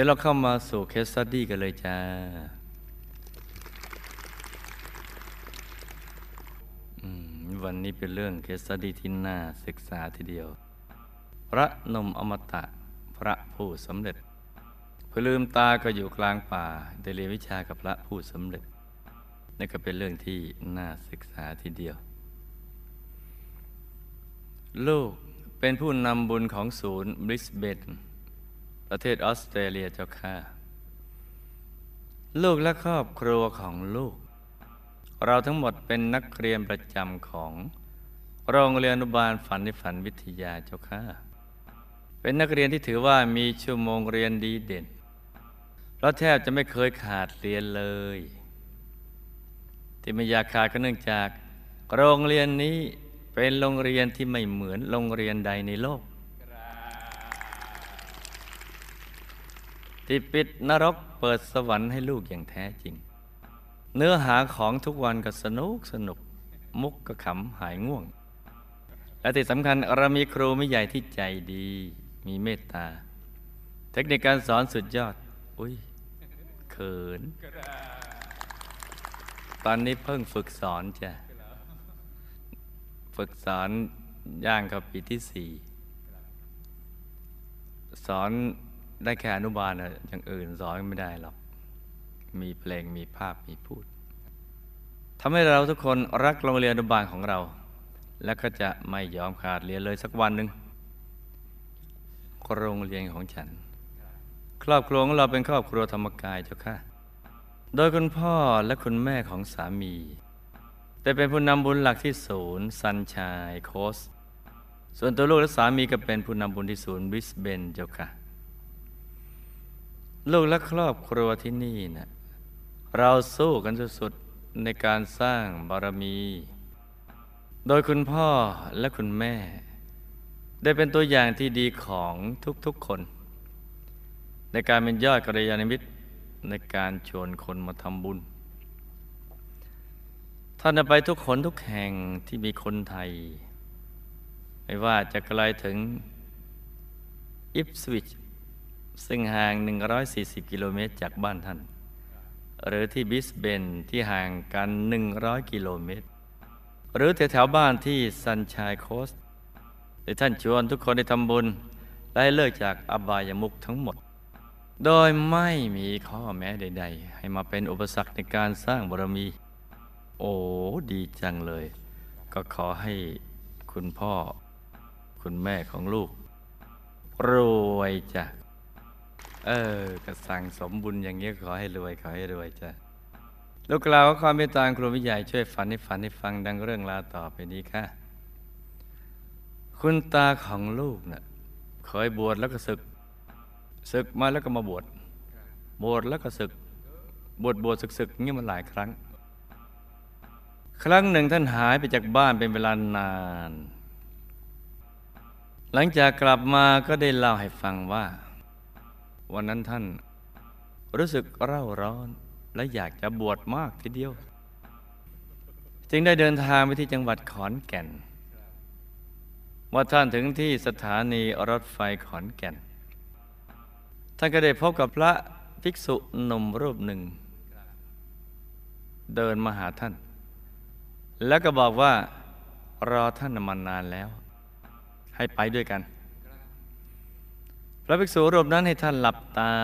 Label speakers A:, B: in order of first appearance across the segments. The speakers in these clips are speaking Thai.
A: ดี๋ยวเราเข้ามาสู่ case study กันเลยจ้า วันนี้เป็นเรื่อง case study ที่น่าศึกษาทีเดียว พระหนุ่มอมตะพระผู้สำเร็จพอลืมตาก็อยู่กลางป่าได้เรียนวิชากับพระผู้สำเร็จนี่ก็เป็นเรื่องที่น่าศึกษาทีเดียว ลูกเป็นผู้นำบุญของศูนย์บริสเบน ประเทศออสเตรเลียเจ้าค่ะ ลูกและครอบครัวของลูก เราทั้งหมดเป็นนักเรียนประจำของโรงเรียนอนุบาลฝันในฝันวิทยาเจ้าค่ะ เป็นนักเรียนที่ถือว่ามีชั่วโมงเรียนดีเด่นเราแทบจะไม่เคยขาดเรียนเลย ที่ไม่อยากขาดก็เนื่องจาก โรงเรียนนี้เป็นโรงเรียนที่ไม่เหมือนโรงเรียนใดในโลก ที่ปิดนรกเปิดสวรรค์ให้ลูกอย่างแท้จริง เนื้อหาของทุกวันก็สนุกสนุก มุกก็ขำหายง่วง และที่สำคัญเรามีครูไม่ใหญ่ที่ใจดี มีเมตตา เทคนิคการสอนสุดยอด อุ้ยเขิน ตอนนี้เพิ่งฝึกสอนจ้ะ ฝึกสอนย่างกับปีที่สี่สอน ได้แค่อนุบาลอะอย่างอื่นสอนไม่ได้หรอก มีเพลงมีภาพมีพูดทำให้เราทุกคนรักโรงเรียนอนุบาลของเรา และก็จะไม่ยอมขาดเรียนเลยสักวันหนึ่งโรงเรียนของฉัน ครอบครัวของเราเป็นครอบครัวธรรมกายเจ้าค่ะ โดยคุณพ่อและคุณแม่ของสามี แต่เป็นผู้นำบุญหลักที่ศูนย์ซันชายโคส ส่วนตัวลูกและสามีก็เป็นผู้นำบุญที่ศูนย์บิสเบนเจ้าค่ะ ลูกและครอบครัวที่นี่นะเราสู้กันสุดๆในการสร้างบารมี โดยคุณพ่อและคุณแม่ ได้เป็นตัวอย่างที่ดีของทุกๆคน ในการเป็นยอดกัลยาณมิตรในการชวนคนมาทำบุญ ท่านไปทุกคนทุกแห่งที่มีคนไทย ไม่ว่าจะไกลถึงอิปสวิช ซึ่งห่าง 140 กิโลเมตรจากบ้านท่าน หรือที่บิสเบนที่ห่างกัน 100 กิโลเมตร หรือแถวๆบ้านที่ซันชายโคสหรือท่านชวนทุกคนได้ทำบุญ และเลิกจากอบายมุกทั้งหมด โดยไม่มีข้อแม้ใด ๆ ให้มาเป็นอุปสรรคในการสร้างบารมี โอ้ดีจังเลย ก็ขอให้คุณพ่อ คุณแม่ของลูก รวยจ้ะ เออกระสั่งสมบุญอย่างเงี้ยขอให้รวยขอให้รวยจ้ะลูกกล่าวความเมตตาครูวิใหญ่ช่วยฝันให้ฝันให้ฟังดังเรื่องราวต่อไปนี้ค่ะ คุณตาของลูกนะ่ะเคยบวชแล้วก็ศึกศึกมาแล้วก็มาบวชบวชแล้วก็ศึกบวชบวชศึกศึกเงี้ยมาหลายครั้ง ครั้งหนึ่งท่านหายไปจากบ้านเป็นเวลานาน หลังจากกลับมาก็ได้เล่าให้ฟังว่า วันนั้นท่านรู้สึกเร่าร้อนและอยากจะบวชมากทีเดียว จึงได้เดินทางไปที่จังหวัดขอนแก่นเมื่อท่านถึงที่สถานีรถไฟขอนแก่น ท่านก็ได้พบกับพระภิกษุหนุ่มรูปหนึ่ง เดินมาหาท่าน แล้วก็บอกว่ารอท่านมานานแล้ว ให้ไปด้วยกัน พระภิกษุรูปนั้นให้ท่านหลับตา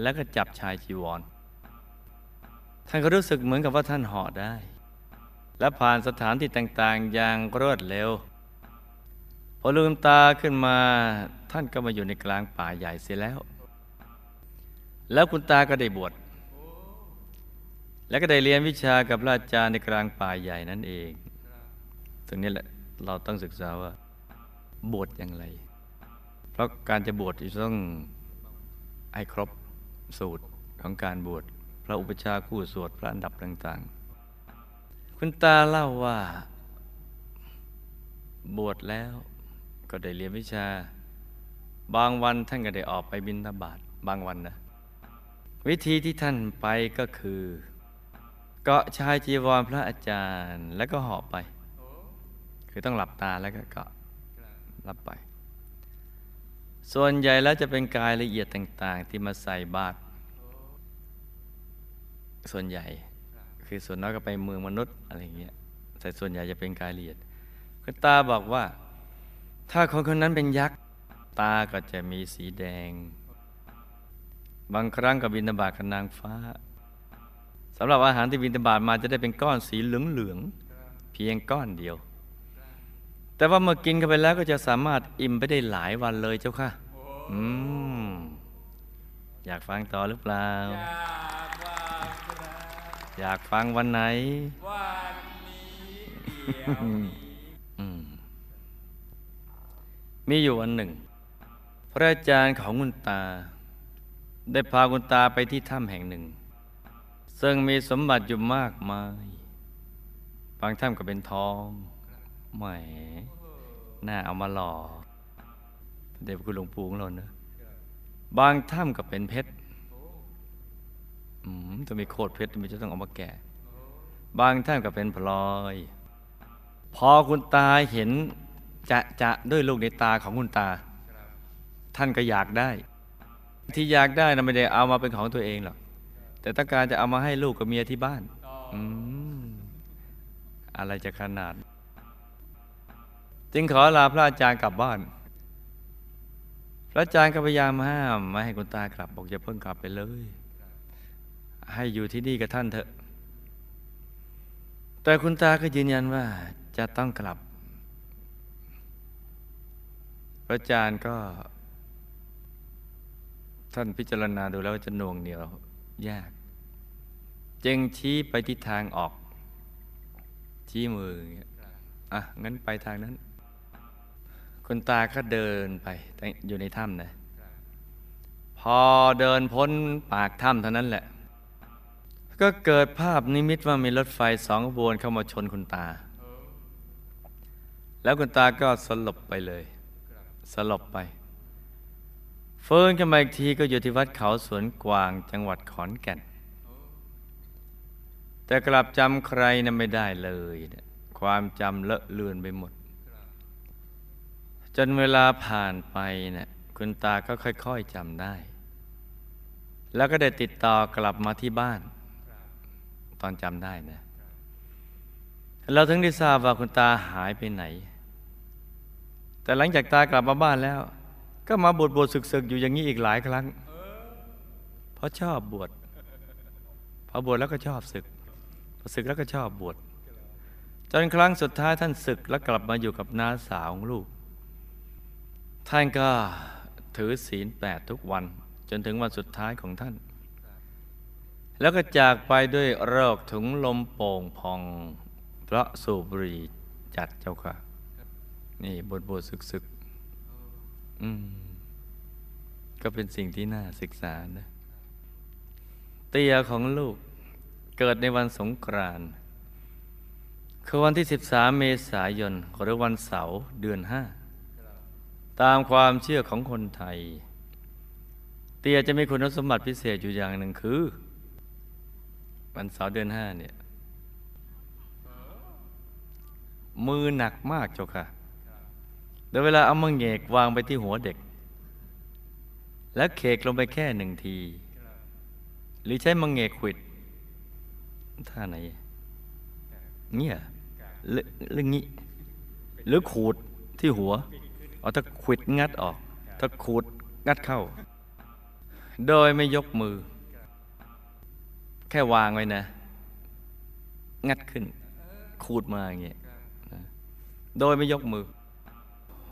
A: แล้วก็จับชายจีวร ท่านก็รู้สึกเหมือนกับว่าท่านห่อได้ และผ่านสถานที่ต่างๆ อย่างรวดเร็ว พอลืมตาขึ้นมาท่านก็มาอยู่ในกลางป่าใหญ่เสียแล้ว แล้วคุณตาก็ได้บวชแล้วก็ได้เรียนวิชากับพระอาจารย์ในกลางป่าใหญ่นั่นเอง ตรงนี้แหละเราต้องศึกษาว่าบวชอย่างไร เพราะการจะบวชจะต้องให้ครบสูตรของการบวชพระอุปชาคู่สวดพระอันดับต่างๆ คุณตาเล่าว่า บวชแล้วก็ได้เรียนวิชา บางวันท่านก็ได้ออกไปบินทบาทบางวันนะวิธีที่ท่านไปก็คือ เกาะชายจีวรพระอาจารย์แล้วก็หอบไป คือต้องหลับตาแล้วก็เกาะรับไป ส่วนใหญ่แล้วจะเป็นกายละเอียดต่างๆ ที่มาใส่บาตรส่วนใหญ่ คือส่วนน้อยก็ไปเมืองมนุษย์อะไรเงี้ยแต่ส่วนใหญ่จะเป็นกายละเอียดคุณตาบอกว่า ถ้าคนคนนั้นเป็นยักษ์ตาก็จะมีสีแดง บางครั้งก็บินตบาตกับนางฟ้าสำหรับอาหารที่บินตบาตมาจะได้เป็นก้อนสีเหลืองๆเพียงก้อนเดียว แต่ว่าเมื่อกินเข้าไปแล้วก็จะสามารถอิ่มไปได้หลายวันเลยเจ้าค่ะ อืม อยากฟังต่อหรือเปล่า
B: อยากฟังครับ
A: อยากฟังวันไหน
B: วันนี้เดี๋ยวนี้
A: อืมมีอยู่วันหนึ่ง พระอาจารย์ของคุณตา ได้พาคุณตาไปที่ถ้ำแห่งหนึ่ง ซึ่งมีสมบัติอยู่มากมาย บางถ้ำก็เป็นทอง แหมน่าเอามาหล่อเด็กคุณหลวงปู่ของเราเนอะบางถ้ำก็เป็นเพชรอืมจะมีโคตรเพชรมันจะต้องเอามาแกะ บางท่านก็เป็นพลอย พอคุณตาเห็นจะจะด้วยลูกในตาของคุณตา ท่านก็อยากได้ ที่อยากได้นะไม่ได้เอามาเป็นของตัวเองหรอกแต่ต้องการจะเอามาให้ลูกกับเมียที่บ้าน อืม อะไรจะขนาด จึงขอลาพระอาจารย์กลับบ้าน พระอาจารย์ก็พยายามห้ามไม่ให้คุณตากลับ บอกอย่าเพิ่งกลับไปเลย ให้อยู่ที่นี่กับท่านเถอะ แต่คุณตาก็ยืนยันว่าจะต้องกลับ พระอาจารย์ก็ ท่านพิจารณาดูแล้วจะน่วงเหนียวยาก จึงชี้ไปที่ทางออกชี้มืออย่างเงี้ยอะ งั้นไปทางนั้น คุณตาก็เดินไปอยู่ในถ้ำนะพอเดินพ้นปากถ้ำเท่านั้นแหละ ก็เกิดภาพนิมิตว่ามีรถไฟสองขบวนเข้ามาชนคุณตา แล้วคุณตาก็สลบไปเลย สลบไปฟื้นขึ้นมาอีกทีก็อยู่ที่วัดเขาสวนกวางจังหวัดขอนแก่น แต่กลับจำใครนะไม่ได้เลย ความจำเลอะเลือนไปหมด จนเวลาผ่านไปเนะี่ยคุณตาก็ค่อย ๆจำได้ แล้วก็ได้ติดต่อกลับมาที่บ้าน ตอนจำได้นะเราถึงได้ทราบว่าคุณตาหายไปไหน แต่หลังจากตากลับมาบ้านแล้ว ก็มาบวชบวชศึกๆ อยู่อย่างนี้อีกหลายครั้ง เพราะชอบบวชพอบวชแล้วก็ชอบศึกพอศึกแล้วก็ชอบบวชจนครั้งสุดท้ายท่านศึกแล้วกลับมาอยู่กับน้าสาวของลูก ท่านก็ถือศีลแปดทุกวัน จนถึงวันสุดท้ายของท่าน แล้วก็จากไปด้วยโรคถุงลมโป่งพอง เพราะสูบบุหรี่จัดเจ้าค่ะ นี่บทบทศึกศึกๆอืม ก็เป็นสิ่งที่น่าศึกษานะเตียของลูกเกิดในวันสงกรานต์คือวันที่ 13 เมษายนหรือวันเสาร์เดือน5 ตามความเชื่อของคนไทย เตียจะมีคุณสมบัติพิเศษอยู่อย่างหนึ่งคือ วันเสาร์เดือนห้าเนี่ย มือหนักมากเจ้าค่ะโดยเวลาเอามังเงกวางไปที่หัวเด็ก แล้วเคกลงไปแค่หนึ่งที หรือใช้มังเงกขิดท่าไหนเงี้ยหรือหรืองี้ หรือขูดที่หัว เอาถ้าขวิดงัดออกถ้าขูดงัดเข้า โดยไม่ยกมือ แค่วางไว้นะ งัดขึ้น ขูดมาอย่างเงี้ยโดยไม่ยกมือ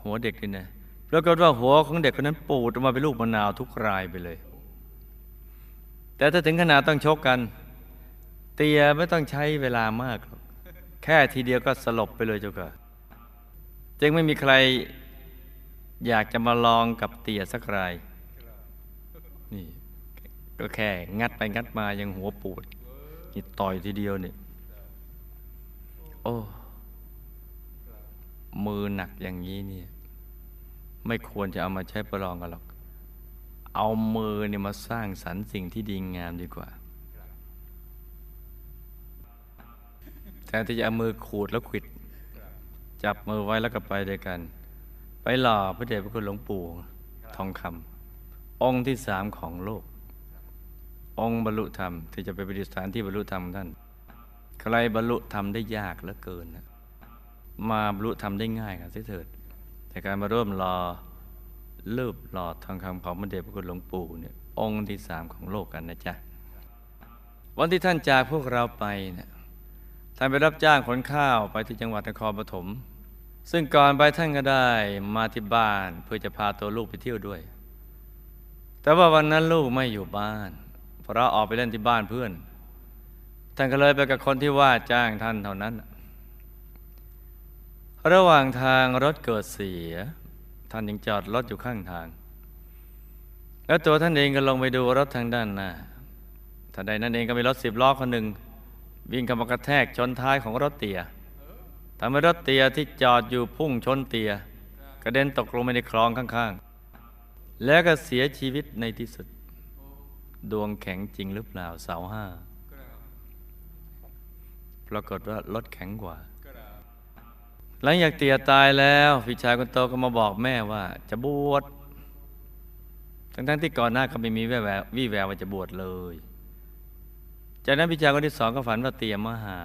A: หัวเด็กนี่นะปรากฏว่าหัวของเด็กคนนั้นปูดออกมาเป็นลูกมะนาวทุกรายไปเลย แต่ถ้าถึงขนาดต้องชกกัน เตียไม่ต้องใช้เวลามากหรอกแค่ทีเดียวก็สลบไปเลยเจ้าค่ะจึงไม่มีใคร อยากจะมาลองกับเตียสักราย นี่ก็แค่งัดไปงัดมายังหัวปูด นี่ต่อยทีเดียวเนี่ยโอ้มือหนักอย่างนี้เนี่ย ไม่ควรจะเอามาใช้ประลองกันหรอก เอามือเนี่ยมาสร้างสรรค์สิ่งที่ดีงามดีกว่าแทนที่จะเอามือขูดแล้วขิด จับมือไว้แล้วก็ไปด้วยกัน ไปหล่อพระเดชพระคุณหลวงปู่ทองคำองค์ที่สามของโลก องค์บรรลุธรรม ที่จะไปประดิษฐานที่บรรลุธรรมท่าน ใครบรรลุธรรมได้ยากเหลือเกินนะมาบรรลุธรรมได้ง่ายกันเสียเถิด แต่การมาร่วมรอลืบหลอดทองคำของพระเดชพระคุณหลวงปู่เนี่ยองค์ที่สามของโลกกันนะจ๊ะ วันที่ท่านจากพวกเราไปเนี่ยท่านไปรับจ้างขนข้าวไปที่จังหวัดนครปฐม ซึ่งก่อนไปท่านก็ได้มาที่บ้านเพื่อจะพาตัวลูกไปเที่ยวด้วย แต่ว่าวันนั้นลูกไม่อยู่บ้าน เพราะออกไปเล่นที่บ้านเพื่อน ท่านก็เลยไปกับคนที่ว่าจ้างท่านเท่านั้น ระหว่างทางรถเกิดเสีย ท่านยังจอดรถอยู่ข้างทาง แล้วตัวท่านเองก็ลงไปดูรถทางด้านหน้าทันใดนั้นเองก็มีรถสิบล้อคนหนึ่งวิ่งเข้ามากระแทกชนท้ายของรถเตีย ทำให้รถเตียที่จอดอยู่พุ่งชนเตีย กระเด็นตกลงไปในคลองข้างๆ แล้วก็เสียชีวิตในที่สุด ดวงแข็งจริงหรือเปล่าเสาห้าปรากฏว่ารถแข็งกว่า หลังจากเตียตายแล้วพี่ชายคนโตก็มาบอกแม่ว่า จะบวชทั้งๆที่ก่อนหน้าก็ไม่มีแววแวววี่แววว่าจะบวชเลย จากนั้นพี่ชายคนที่สองก็ฝันว่าเตียมาหา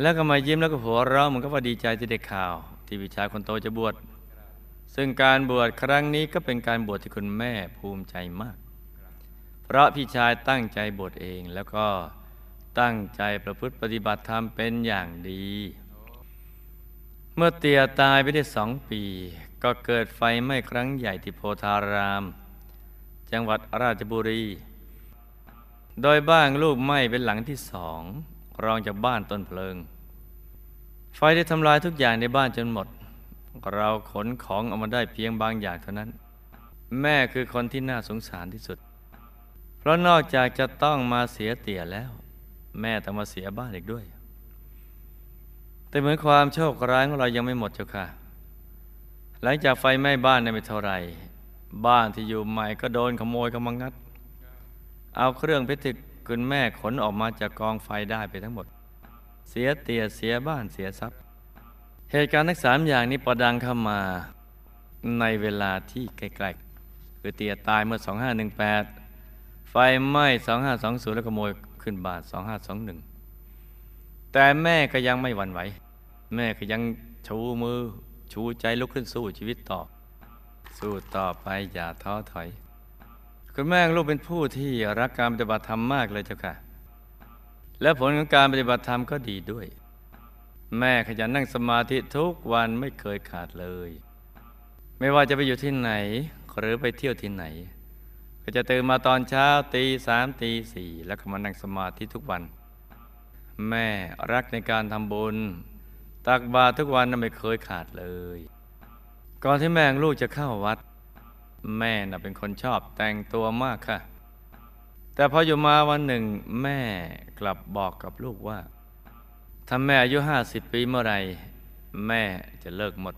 A: แล้วก็มายิ้มแล้วก็หัวเราะเหมันก็ว่าดีใจที่ได้ข่าว ที่พี่ชายคนโตจะบวชซึ่งการบวชครั้งนี้ก็เป็นการบวชที่คุณแม่ภูมิใจมาก เพราะพี่ชายตั้งใจบวชเองแล้วก็ตั้งใจประพฤติปฏิบัติธรรมเป็นอย่างดี เมื่อเตียตายไปได้สองปี ก็เกิดไฟไหม้ครั้งใหญ่ที่โพธาราม จังหวัดราชบุรี โดยบ้านลูกไหม้เป็นหลังที่สอง รองจากบ้านต้นเพลิง ไฟได้ทำลายทุกอย่างในบ้านจนหมด เราขนของเอามาได้เพียงบางอย่างเท่านั้น แม่คือคนที่น่าสงสารที่สุด เพราะนอกจากจะต้องมาเสียเตี่ยแล้ว แม่ต้องมาเสียบ้านอีกด้วย แต่เหมือนความโชคร้ายของเรายังไม่หมดเจ้าค่ะ หลังจากไฟไหม้บ้านในไม่เท่าไหรบ้านที่อยู่ใหม่ก็โดนขโมยเข้ามางัด เอาเครื่องเพชรที่ คุณแม่ขนออกมาจากกองไฟได้ไปทั้งหมด เสียเตียเสียบ้านเสียทรัพย์ เหตุการณ์ทั้งสามอย่างนี้ประดังเข้ามาในเวลาที่ใกล้ๆคือเตียตายเมื่อ 2518 ไฟไหม้ 2520 แล้วขโมยขึ้นบาท 2521 แต่แม่ก็ยังไม่หวั่นไหว แม่ก็ยังชูมือชูใจลุกขึ้นสู้ชีวิตต่อ สู้ต่อไปอย่าท้อถอย คุณแม่ลูกเป็นผู้ที่รักการปฏิบัติธรรมมากเลยเจ้าค่ะ และผลของการปฏิบัติธรรมก็ดีด้วย แม่ขยันนั่งสมาธิทุกวันไม่เคยขาดเลย ไม่ว่าจะไปอยู่ที่ไหน หรือไปเที่ยวที่ไหน ก็จะตื่นมาตอนเช้าตีสามตีสี่แล้วก็มานั่งสมาธิทุกวัน แม่รักในการทำบุญ ตักบาตรทุกวันไม่เคยขาดเลย ก่อนที่แม่งลูกจะเข้าวัด แม่น่ะเป็นคนชอบแต่งตัวมากค่ะ แต่พออยู่มาวันหนึ่ง แม่กลับบอกกับลูกว่าถ้าแม่อายุห้าสิบปีเมื่อไรแม่จะเลิกหมด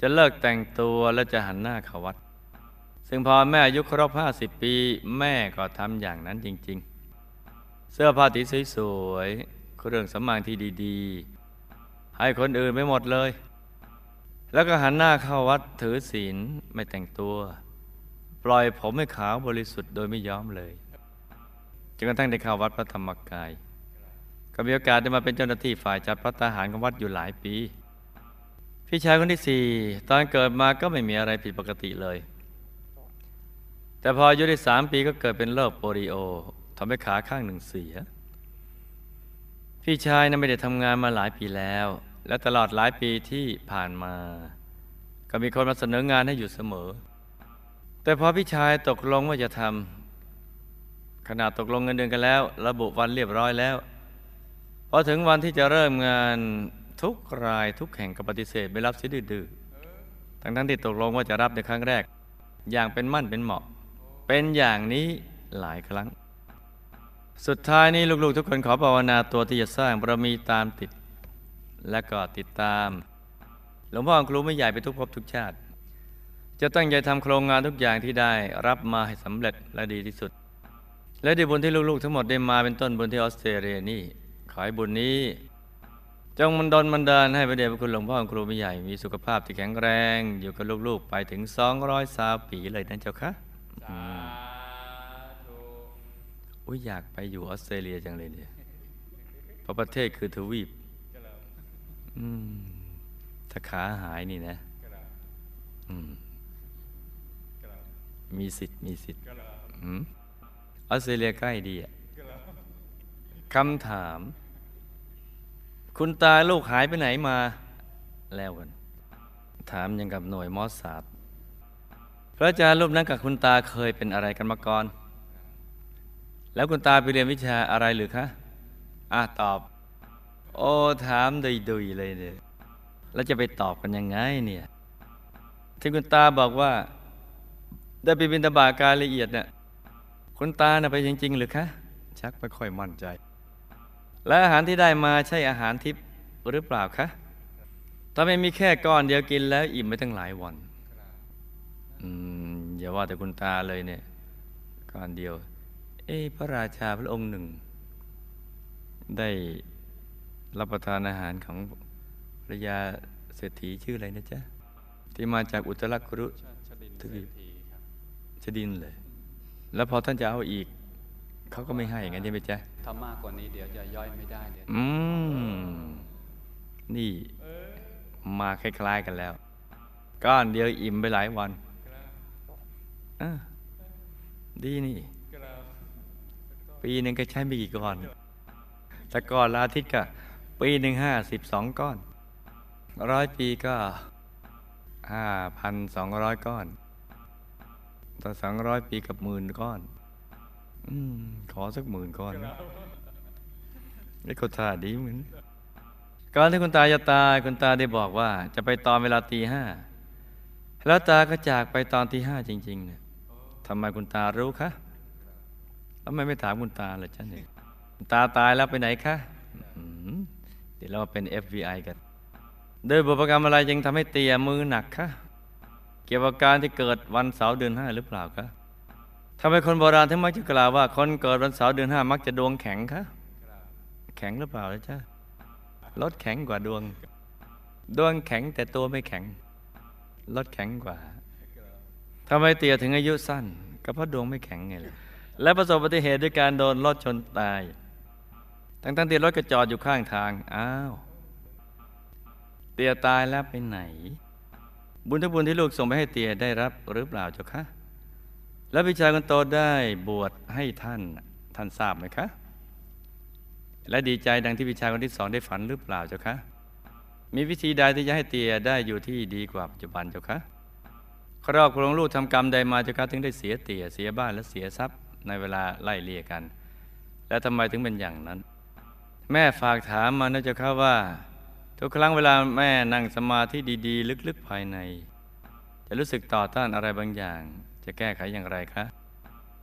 A: จะเลิกแต่งตัวและจะหันหน้าเข้าวัด ซึ่งพอแม่อายุครบห้าสิบปี แม่ก็ทำอย่างนั้นจริง ๆ เสื้อผ้าที่สวยๆเครื่องสำอางที่ดี ๆ ให้คนอื่นไปหมดเลย แล้วก็หันหน้าเข้าวัดถือศีลไม่แต่งตัว ปล่อยผมให้ขาวบริสุทธิ์โดยไม่ย้อมเลยจนกระทั่งได้เข้าวัดพระธรรมกาย ก็มีโอกาสได้มาเป็นเจ้าหน้าที่ฝ่ายจัดพระทหารของวัดอยู่หลายปี พี่ชายคนที่สี่ตอนเกิดมาก็ไม่มีอะไรผิดปกติเลย แต่พออายุได้สามปีก็เกิดเป็นโรคโปลิโอทำให้ขาข้างหนึ่งเสีย พี่ชายนั้นไม่ได้ทำงานมาหลายปีแล้ว และตลอดหลายปีที่ผ่านมา ก็มีคนมาเสนองานให้อยู่เสมอ แต่พอพี่ชายตกลงว่าจะทำขนาดตกลงเงินเดือนกันแล้ว ระบุวันเรียบร้อยแล้วพอถึงวันที่จะเริ่มงานทุกรายทุกแห่งก็ปฏิเสธไม่รับสียดื้อๆทั้งทั้งที่ตกลงว่าจะรับในครั้งแรก อย่างเป็นมั่นเป็นเหมาะ เป็นอย่างนี้หลายครั้ง สุดท้ายนี้ลูกๆทุกคนขอภาวนาตัวที่จะสร้างบารมีตามติด และก็ติดตาม หลวงพ่อครูไม่ใหญ่ไปทุกภพทุกชาติ จะตั้งใจทำโครงงานทุกอย่างที่ได้รับมาให้สำเร็จและดีที่สุด และด้วยบุญที่ลูกๆ ทั้งหมดได้มาเป็นต้นบุญที่ออสเตรเลียนี่ขอให้บุญนี้ จงมันดลมันดานให้พระเดชพระคุณหลวงพ่อครูผู้ใหญ่มีสุขภาพที่แข็งแรง อยู่กับลูกๆ ไปถึงสองร้อยสาวปีเลยนะเจ้าคะ
B: สาธุ
A: อุ้ยอยากไปอยู่ออสเตรเลียจังเลยเนี่ยเพราะประเทศคือทวีป
B: กระ
A: อืม ถ้าขาหายนี่นะมีสิทธิ์มีสิทธิ์ออสเตรเลียใกล้ดีอะ
B: กระ
A: คำถาม คุณตาลูกหายไปไหนมา แล้วกัน ถามยังกับหน่วยมอสซาดพระอาจารย์รูปนั้นกับคุณตาเคยเป็นอะไรกันมาก่อน แล้วคุณตาไปเรียนวิชาอะไรหรือคะ อะ ตอบ โอ้ถามดุยๆเลยเนี่ยแล้วจะไปตอบกันยังไงเนี่ยที่คุณตาบอกว่า ได้ไปบินตบาการละเอียดเนี่ยคุณตาน่ะไปจริง ๆ หรือคะ ชักไม่ค่อยมั่นใจ และอาหารที่ได้มาใช่อาหารทิพย์หรือเปล่าคะถ้าไม่มีแค่ก้อนเดียวกินแล้วอิ่มไปตั้งหลายวันอืมอย่าว่าแต่คุณตาเลยเนี่ยก้อนเดียว เอ้พระราชาพระองค์หนึ่ง ได้ รับประทานอาหารของภรรยาเศรษฐีชื่ออะไรนะจ๊ะ ที่มาจากอุตรกุรุ
B: ชชดิน
A: ทวีป
B: เศรษฐีครับ
A: ชดินเลย แล้วพอท่านจะเอาอีก เขาก็ไม่ให้อย่างนั้นใช่ไหมจ๊ะ
B: ถ้ามากกว่านี้เดี๋ยวจะย่อยไม่ได้เดี๋ยว
A: อืม นี่มาคล้าย ๆกันแล้ว ก้อนเดียวอิ่มไปหลายวันอะดีนี่
B: กระ
A: ปีหนึ่งก็ใช้ไม่กี่ก้อนแต่ก้อนละอาทิตย์ก็ ปีหนึ่งห้าสิบสองก้อนร้อยปีก็ห้าพันสองร้อยก้อนต่อสองร้อยปีกับหมื่นก้อนอืมขอสักหมื่นก้อนนะไอ้คนท่าดีเหมือนก่อนที่คุณตาจะตายคุณตาได้บอกว่า จะไปตอนเวลาตีห้าแล้วตาก็จากไปตอนตีห้าจริงๆเนี่ยทำไมคุณตารู้คะแล้วไมไม่ถามคุณตาล่ะจ๊ะเนี่ยตาตายแล้วไปไหนคะ อืมเดี๋ยวเรามาเป็น FBI กัน โดยบุพกรรมอะไรยังทำให้เตียมือหนักคะเกี่ยวกับการที่เกิดวันเสาร์เดือนห้าหรือเปล่าคะทำไมคนโบราณถึงมักจะกล่าวว่าคนเกิดวันเสาร์เดือนห้ามักจะดวงแข็งคะแข็งหรือเปล่าล่ะจ๊ะรถแข็งกว่าดวง ดวงแข็งแต่ตัวไม่แข็งรถแข็งกว่าทำไมเตียถึงอายุสั้น ก็เพราะดวงไม่แข็งไงล่ะและประสบอุบัติเหตุด้วยการโดนรถชนตาย ทั้งๆที่รถก็จอดอยู่ข้างทาง อ้าว เตียตายแล้วไปไหน บุญทุกบุญที่ลูกส่งไปให้เตียได้รับหรือเปล่าเจ้าคะ แล้วพี่ชายคนโตได้บวชให้ท่าน ท่านทราบไหมคะ และดีใจดังที่พี่ชายคนที่สองได้ฝันหรือเปล่าเจ้าคะ มีวิธีใดที่จะให้เตียได้อยู่ที่ดีกว่าปัจจุบันเจ้าคะ ครอบครองลูกทำกรรมใดมาเจ้าคะถึงได้เสียเตียเสียบ้านและเสียทรัพย์ในเวลาไล่เลี่ยกัน แล้วทำไมถึงเป็นอย่างนั้น แม่ฝากถามมานะเจ้าค่ะว่า ทุกครั้งเวลาแม่นั่งสมาธิดีๆ ลึกๆภายใน จะรู้สึกต่อต้านอะไรบางอย่าง จะแก้ไขอย่างไรคะ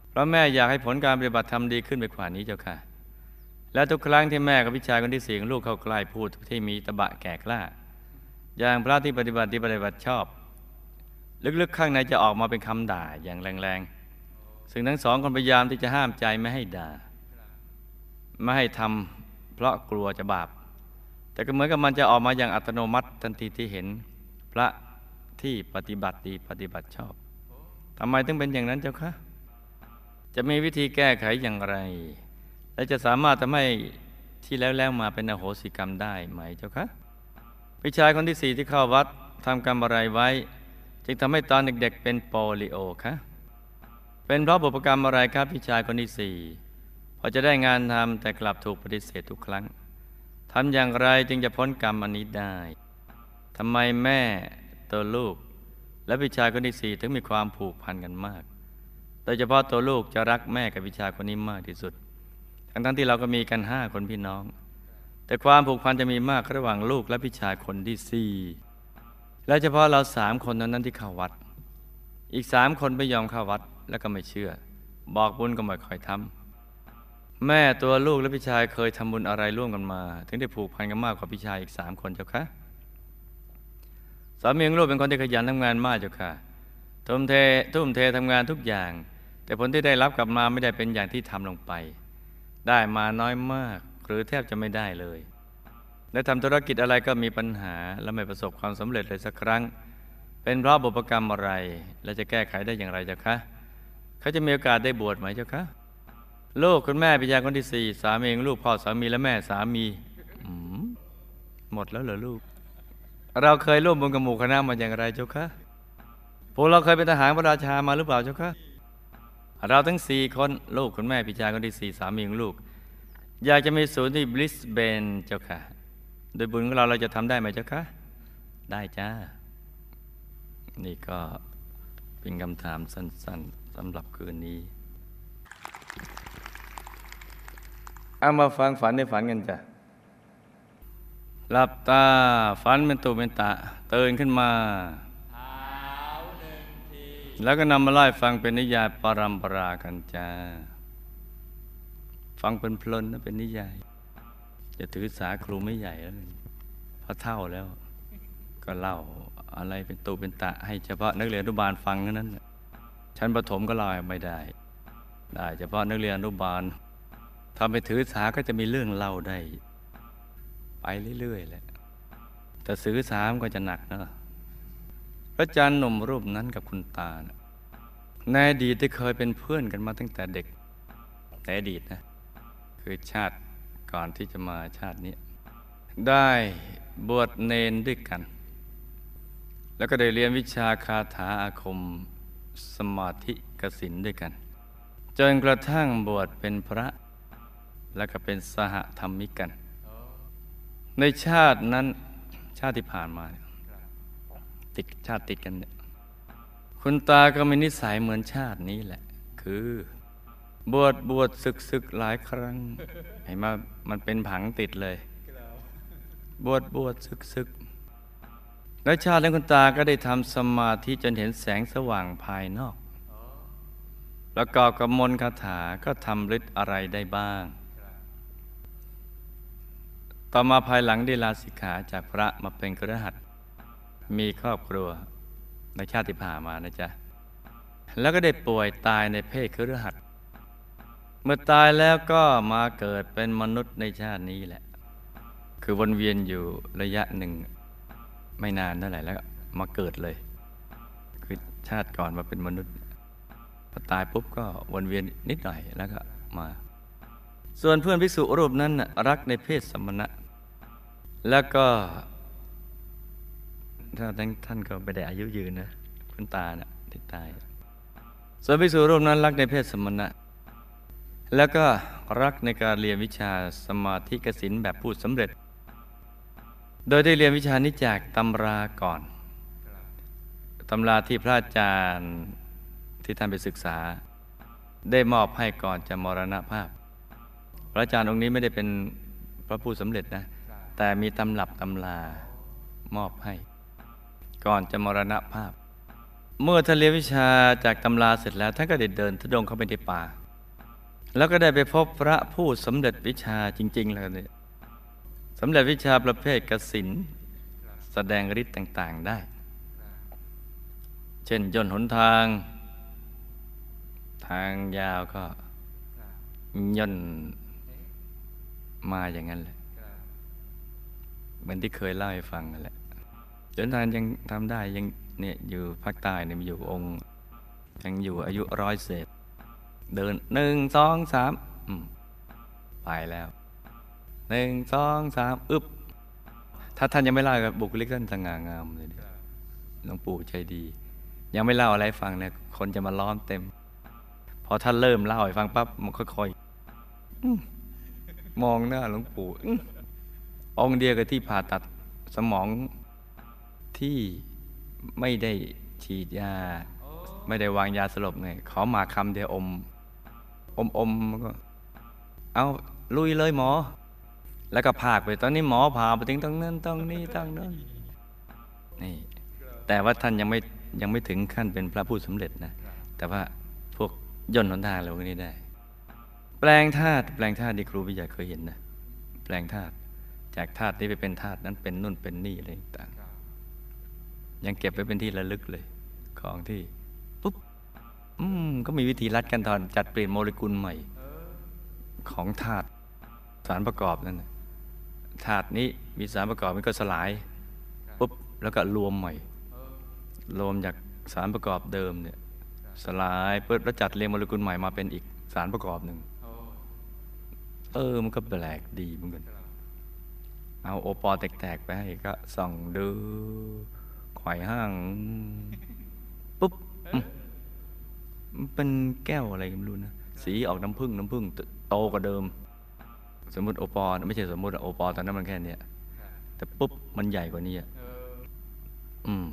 A: เพราะแม่อยากให้ผลการปฏิบัติธรรมดีขึ้นไปกว่านี้เจ้าค่ะ และทุกครั้งที่แม่กับพิชายคนที่สี่ของลูกเข้าใกล้พูดที่มีตะบะแก่กล้า อย่างพระที่ปฏิบัติที่ปฏิบัติชอบ ลึกๆข้างในจะออกมาเป็นคำด่าอย่างแรงๆ ซึ่งทั้งสองคนพยายามที่จะห้ามใจไม่ให้ด่า ไม่ให้ทำ เพราะกลัวจะบาป แต่ก็เหมือนกับมันจะออกมาอย่างอัตโนมัติทันทีที่เห็น พระที่ปฏิบัติดีปฏิบัติชอบทำไมถึงเป็นอย่างนั้นเจ้าคะจะมีวิธีแก้ไขอย่างไร และจะสามารถทำให้ที่แล้วแล้วมาเป็นอโหสิกรรมได้ไหมเจ้าคะพี่ชายคนที่สี่ที่เข้าวัดทำกรรมอะไรไว้ จึงทำให้ตอนเด็กๆเป็นโปลิโอคะเป็นเพราะบุพกรรมอะไรครับพี่ชายคนที่สี่ พอจะได้งานทำแต่กลับถูกปฏิเสธทุกครั้งทำอย่างไรจึงจะพ้นกรรมอันนี้ได้ทำไมแม่ตัวลูก และพี่ชายคนที่สี่ถึงมีความผูกพันกันมาก โดยเฉพาะตัวลูกจะรักแม่กับพี่ชายคนนี้มากที่สุด ทั้งๆที่เราก็มีกันห้าคนพี่น้อง แต่ความผูกพันจะมีมากระหว่างลูกและพี่ชายคนที่สี่และเฉพาะเราสามคนนั้นที่เข้าวัด อีกสามคนไม่ยอมเข้าวัดแล้วก็ไม่เชื่อ บอกบุญก็ไม่ค่อยทำ แม่ตัวลูกและพี่ชายเคยทำบุญอะไรร่วมกันมา ถึงได้ผูกพันกันมากกว่าพี่ชายอีกสามคนเจ้าคะสามีของลูกเป็นคนที่ขยันทำงานมากเจ้าค่ะทุ่มเททุ่มเททำงานทุกอย่าง แต่ผลที่ได้รับกลับมาไม่ได้เป็นอย่างที่ทำลงไป ได้มาน้อยมากหรือแทบจะไม่ได้เลยได้ทำธุรกิจอะไรก็มีปัญหาและไม่ประสบความสำเร็จเลยสักครั้ง เป็นเพราะบุพกรรมอะไร และจะแก้ไขได้อย่างไรเจ้าคะเขาจะมีโอกาสได้บวชไหมเจ้าคะ ลูกคุณแม่ปิยาคนที่สี่สามีของลูกพ่อสามีและแม่สามีหมดแล้วเหรอลูก เราเคยร่วมบุญกับหมู่คณะมาอย่างไรเจ้าคะพวกเราเคยเป็นทหารพระราชามาหรือเปล่าเจ้าคะเราทั้งสี่คนลูกคุณแม่ปิยาคนที่สี่สามีของลูก อยากจะมีศูนย์ที่บริสเบนเจ้าค่ะ โดยบุญของเราเราจะทำได้ไหมเจ้าคะได้จ้า นี่ก็เป็นคำถามสั้น ๆสำหรับคืนนี้ เอามาฟังฝันในฝันกันจ้ะหลับตาฝันเป็นตุเป็นตะตื่นขึ้นมา แล้วก็นำมาไล่ฟังเป็นนิยายปรัมปรากันจ้า ฟังเป็นพลนนะเป็นนิยาย จะถือสาครูไม่ใหญ่แล้วเพราะเท่าแล้ว ก็เล่าอะไรเป็นตูเป็นตะ ให้เฉพาะนักเรียนอนุบาลฟังเท่านั้น ชั้นประถมก็เล่าไม่ได้ ได้เฉพาะนักเรียนอนุบาล ทำไปถือสาก็จะมีเรื่องเล่าได้ ไปเรื่อยๆแหละแต่ซื้อสามนก็จะหนักนะพระอาจารย์หนุ่มรูปนั้นกับคุณตานะในอดีตได้เคยเป็นเพื่อนกันมาตั้งแต่เด็กแต่อดีตนะ คือชาติก่อนที่จะมาชาตินี้ ได้บวชเนนด้วยกัน แล้วก็ได้เรียนวิชาคาถาอาคมสมาธิกสินด้วยกัน จนกระทั่งบวชเป็นพระ แล้วก็เป็นสหธรรมิกกัน ในชาตินั้นชาติที่ผ่านมาเนี่ยติดชาติติดกันเนี่ยคุณตาก็มีนิสัยเหมือนชาตินี้แหละ คือบวชบวชศึกศึกหลายครั้งเห็นมามันเป็นผังติดเลย บวชบวชศึกศึกและชาตินั้นคุณตาก็ได้ทำสมาธิจนเห็นแสงสว่างภายนอกประกอบกับมนต์คาถาก็ทำฤทธิ์อะไรได้บ้าง ต่อมาภายหลังได้ลาสิกขาจากพระมาเป็นครหัสมีครอบครัวในชาติผ่ามานะจ๊ะ แล้วก็ได้ป่วยตายในเพศครหัสถ์เมื่อตายแล้วก็มาเกิดเป็นมนุษย์ในชาตินี้แหละ คือวนเวียนอยู่ระยะหนึ่ง ไม่นานเท่าไหร่แล้วมาเกิดเลย คือชาติก่อนมาเป็นมนุษย์พอตายปุ๊บก็วนเวียนนิดหน่อยแล้วก็มา ส่วนเพื่อนภิกษุรูปนั้นรักในเพศสมณะ แล้วก็ถ้าท่านท่านก็ไม่ได้อายุยืนนะคุณตาน่ะที่ตาย ส่วนภิกษุรูปนั้นรักในเพศสมณะ แล้วก็รักในการเรียนวิชาสมาธิกสินแบบพูดสำเร็จ โดยได้เรียนวิชานี้จากตำราก่อนตำราที่พระอาจารย์ที่ท่านไปศึกษา ได้มอบให้ก่อนจะมรณภาพ พระอาจารย์องค์นี้ไม่ได้เป็นพระผู้สำเร็จนะ แต่มีตำรับตำลามอบให้ ก่อนจะมรณภาพ เมื่อท่านเรียนวิชาจากตำราเสร็จแล้วท่านก็ได้เดินทุดงเข้าไปในป่า แล้วก็ได้ไปพบพระผู้สำเร็จวิชาจริงๆแล้วเนี่ยสำเร็จวิชาประเภทกสินแสดงฤทธิ์ต่าง ๆได้ เช่นย่นหนทาง ทางยาวก็ย่นมาอย่างนั้นแหละ เหมือนที่เคยเล่าให้ฟังนั่นแหละจนทานยังทำได้ยังเนี่ยอยู่ภาคใต้เนี่ยมีอยู่องค์ยังอยู่อายุร้อยเศษ เดินหนึ่งสองสามไปแล้วหนึ่งสองสามอึบถ้าท่านยังไม่เล่ากับบุคลิกท่านสง่างามเลยดียวหลวงปู่ใจดี ยังไม่เล่าอะไรฟังเนี่ยคนจะมาล้อมเต็ม พอท่านเริ่มเล่าให้ฟังปั๊บมันค่อยๆมองหน้าหลวงปู่ องค์เดียวกับที่ผ่าตัดสมองที่ไม่ได้ฉีดยา ไม่ได้วางยาสลบไงขอมาคำเดียวอม อมอมก็ เอาลุยเลยหมอ แล้วก็พากไปตอนนี้หมอพาไปถึงตรงนั้นตรงนี้ตรงนั้นนี่ แต่ว่าท่านยังไม่ยังไม่ถึงขั้นเป็นพระผู้สำเร็จนะ แต่ว่าพวกย่นหนทางอะไรพวกนี้ได้ แปลงธาตุแปลงธาตุที่ครูวิทยาเคยเห็นนะแปลงธาตุ จากธาตุนี้ไปเป็นธาตุนั้นเป็นนู่นเป็นนี่อะไรต่างยังเก็บไว้เป็นที่ระลึกเลย ของที่ปุ๊บอืมก็มีวิธีรัดกันตอนจัดเปลี่ยนโมเลกุลใหม่ ของธาตุสารประกอบนั่นธาตุนี้มีสารประกอบมันก็สลายปุ๊บแล้วก็รวมใหม่ รวมจากสารประกอบเดิมเนี่ย สลายปุ๊บแล้วจัดเรียงโมเลกุลใหม่มาเป็นอีกสารประกอบหนึ่งเออมันก็แปลกดีเหมือนกัน เอาโอปอแตกๆไปให้ก็ส่องดูไขว่ห้าง ปุ๊บอืมมันเป็นแก้วอะไรก็ไม่รู้นะ สีออกน้ำผึ้งน้ำผึ้งโตกว่าเดิม สมมติโอปอนะไม่ใช่สมมติอะโอปอตอนนั้นมันแค่เนี้ย
B: ค่ะ
A: แต่ปุ๊บมันใหญ่กว่านี้อะ
B: เออ
A: อืม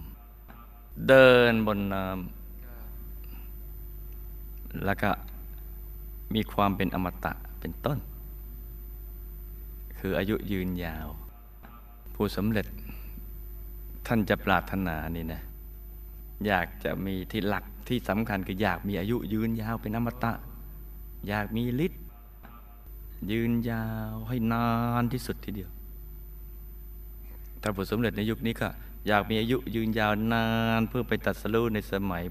A: เดินบนน้ำ
B: ค่ะ
A: แล้วก็มีความเป็นอมตะเป็นต้น คืออายุยืนยาว ผู้สำเร็จท่านจะปรารถนานี่นะ อยากจะมีที่หลักที่สำคัญคืออยากมีอายุยืนยาวเป็นอมตะ อยากมีฤทธิ์ยืนยาวให้นานที่สุดทีเดียว ถ้าผู้สำเร็จในยุคนี้ก็อยากมีอายุยืนยาวนานเพื่อไปตัดสู้ในสมัย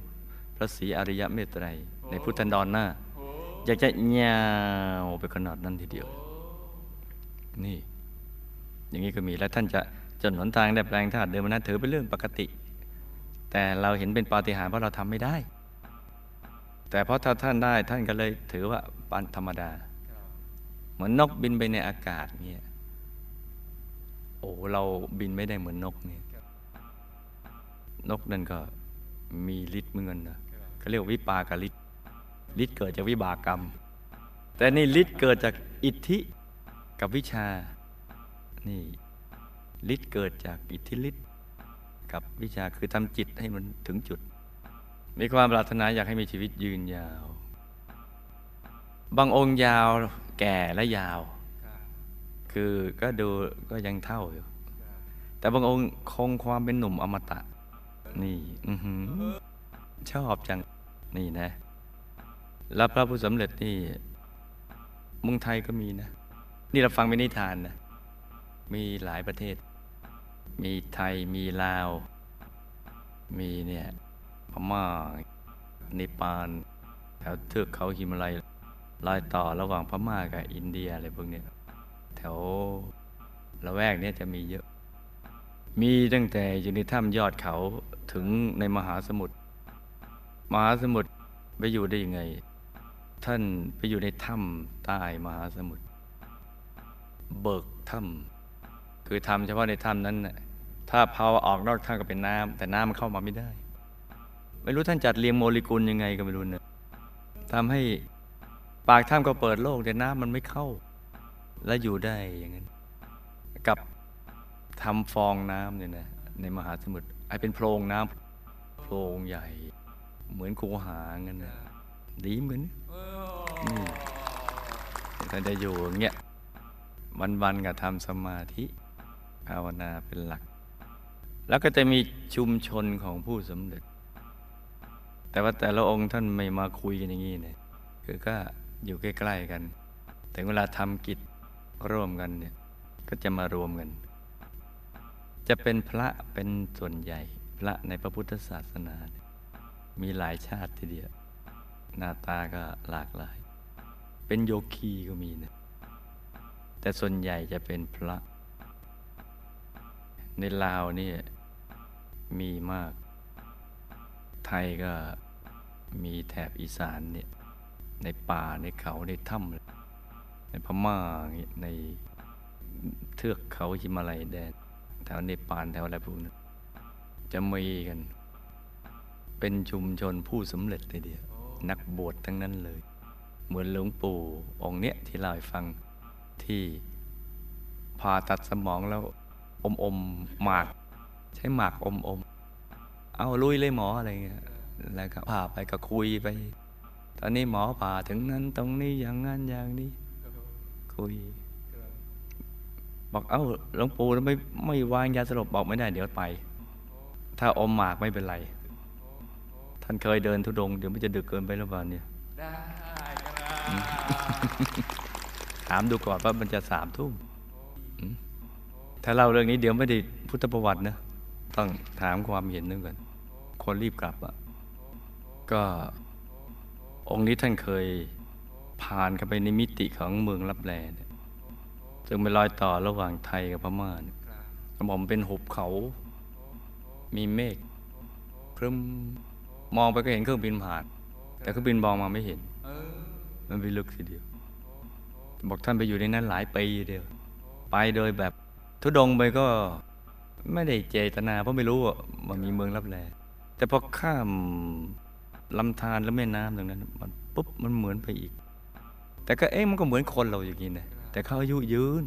A: พระศรีอริยเมตไตรยในพุทธันดรหน้า
B: โอ้
A: อยากจะยาวไปขนาดนั้นทีเดียว นี่ อย่างนี้ก็มีแล้วท่านจะจนหนทางได้แปลงธาตุเดิมนั้นถือเป็นเรื่องปกติ แต่เราเห็นเป็นปาฏิหาริย์เพราะเราทำไม่ได้ แต่เพราะถ้าท่านได้ท่านก็เลยถือว่าปานธรรมดา เหมือนนกบินไปในอากาศเนี่ยโอ้เราบินไม่ได้เหมือนนกเนี่ยนกนั่นก็มีฤทธิ์เหมือนกันนะเขาเรียกวิปากฤทธิ์ฤทธิ์เกิดจากวิบากกรรม แต่นี่ฤทธิ์เกิดจากอิทธิ กับวิชา นี่ฤทธิ์เกิดจากอิทธิฤทธิ์กับวิชาคือทำจิตให้มันถึงจุด มีความปรารถนาอยากให้มีชีวิตยืนยาว บางองค์ยาวแก่และยาว
B: คื
A: อก็ดูก็ยังเท่าอยู่ แต่บางองค์คงความเป็นหนุ่มอมตะ นี่อือชอบจัง นี่นะ แล้วพระผู้สำเร็จนี่เมืองไทยก็มีนะ นี่เราฟังเป็นนิทานนะมีหลายประเทศ มีไทยมีลาว มีเนี่ยพม่าเนปาลแถวเทือกเขาหิมาลัยรอยต่อระหว่างพม่ากับอินเดียอะไรพวกนี้แถวละแวกนี้จะมีเยอะ มีตั้งแต่อยู่ในถ้ำยอดเขาถึงในมหาสมุทรมหาสมุทรไปอยู่ได้ยังไง ท่านไปอยู่ในถ้ำใต้มหาสมุทร เบิกถ้ำคือทำเฉพาะในถ้ำนั้นถ้าเผาออกนอกถ้ำก็เป็นน้ำแต่น้ำมันเข้ามาไม่ได้ ไม่รู้ท่านจัดเรียงโมเลกุลยังไงก็ไม่รู้เนี่ยทำให้ปากถ้ำก็เปิดโล่งแต่น้ำมันไม่เข้า และอยู่ได้อย่างนั้น กับทำฟองน้ำเนี่ยนะในมหาสมุทรไอเป็นโพรงน้ำโพรงใหญ่ เหมือนคูหางั้นนะดีเหมือนนี่ท่านจะอยู่อย่างเงี้ย วันๆกับทำสมาธิภาวนาเป็นหลัก แล้วก็จะมีชุมชนของผู้สำเร็จ แต่ว่าแต่ละองค์ท่านไม่มาคุยกันอย่างนี้เนี่ยคือก็อยู่ใกล้ๆกันถึงเวลาทำกิจร่วมกันเนี่ยก็จะมารวมกัน จะเป็นพระเป็นส่วนใหญ่ พระในพระพุทธศาสนา มีหลายชาติทีเดียว หน้าตาก็หลากหลาย เป็นโยคีก็มีนะ แต่ส่วนใหญ่จะเป็นพระ ในลาวนี่มีมาก ไทยก็มีแถบอีสานเนี่ยในป่าในเขาในถ้ำในพม่าอย่าในเทือกเขาหิมาลัยแดนแถวเนปาลแถวอะไรพวกนั้นจะมีกัน เป็นชุมชนผู้สำเร็จเลยเดียว นักบวชทั้งนั้นเลย เหมือนหลวงปู่องค์เนี้ยที่เล่าให้ฟัง ที่ผ่าตัดสมองแล้วอมอมหมาก ใช้หมากอมอมเอาลุยเลยหมออะไรเงี้ยแล้วก็ผ่าไปก็คุยไป ตอนนี้หมอผ่าถึงนั้นตรงนี้อย่างนั้นอย่างนี้ คุย บอกเอ้าหลวงปู่ไม่ไม่วางยาสลบบอกไม่ได้เดี๋ยวไป ถ้าอมหมากไม่เป็นไร ท่านเคยเดินทุดง เดี๋ยวไมันจะดึกเกินไปหรือเปล่าเนี่ย
B: ได้ครับ
A: ถามดูก่อนว่ามันจะสามทุ่มถ้าเล่าเรื่องนี้เดี๋ยวไม่ได้พุทธประวัตินะต้องถามความเห็นนึงก่อนคนรีบกลับอะก็องค์นี้ท่านเคยผ่านเข้าไปในมิติของเมืองรับแลเนี่ยซึ่งเป็นรอยต่อระหว่างไทยกับพม่าเนี่ยกระหม่อมเป็นหุบเขา มีเมฆครึ้มมองไปก็เห็นเครื่องบินผ่าน แต่เครื่องบินมองมาไม่เห็น มันไปลึกทีเดียว บอกท่านไปอยู่ในนั้นหลายปีเดียว ไปโดยแบบทุดงไปก็ไม่ได้เจตนา เพราะไม่รู้ว่ามันมีเมืองรับแลแต่พอข้ามลำธารแล้วแม่น้ำตรงนั้น มันปุ๊บมันเหมือนไปอีก แต่ก็เอ๊ะมันก็เหมือนคนเราอย่างนี้นะแต่เขาอายุยืน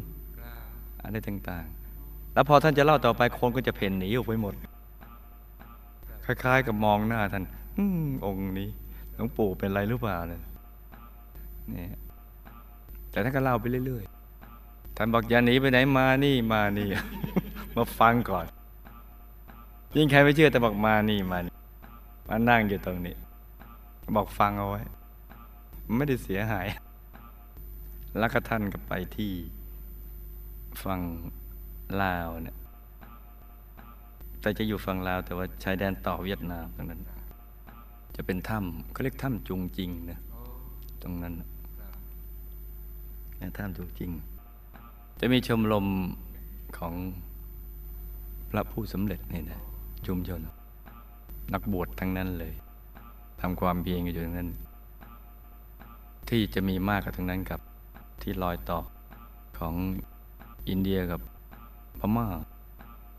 A: อะไรต่างๆ แล้วพอท่านจะเล่าต่อไปคนก็จะเพ่นหนีออกไปหมด คล้าย ๆ กับมองหน้าท่าน อืองค์นี้หลวงปู่เป็นไรหรือเปล่าเนี่ย แต่ท่านก็เล่าไปเรื่อยๆ ท่านบอกอย่าหนีไปไหนมานี่มานี่ มาฟังก่อน ยิ่งใครไม่เชื่อแต่บอกมานี่มานี่มานั่งอยู่ตรงนี้ บอกฟังเอาไว้ ไม่ได้เสียหาย แล้วก็ท่านก็ไปที่ฝั่งลาวเนี่ย แต่จะอยู่ฝั่งลาว แต่ว่าชายแดนต่อเวียดนามตรงนั้น จะเป็นถ้ำเขาเรียกถ้ำจุงจริงนะตรงนั้น ถ้ำจุงจริง จะมีชมรมของพระผู้สำเร็จนี่นะชุมชน นักบวชทั้งนั้นเลยทำความเพียรอยู่ทั้งนั้น ที่จะมีมากกับทั้งนั้นกับที่รอยต่อของอินเดียกับพม่า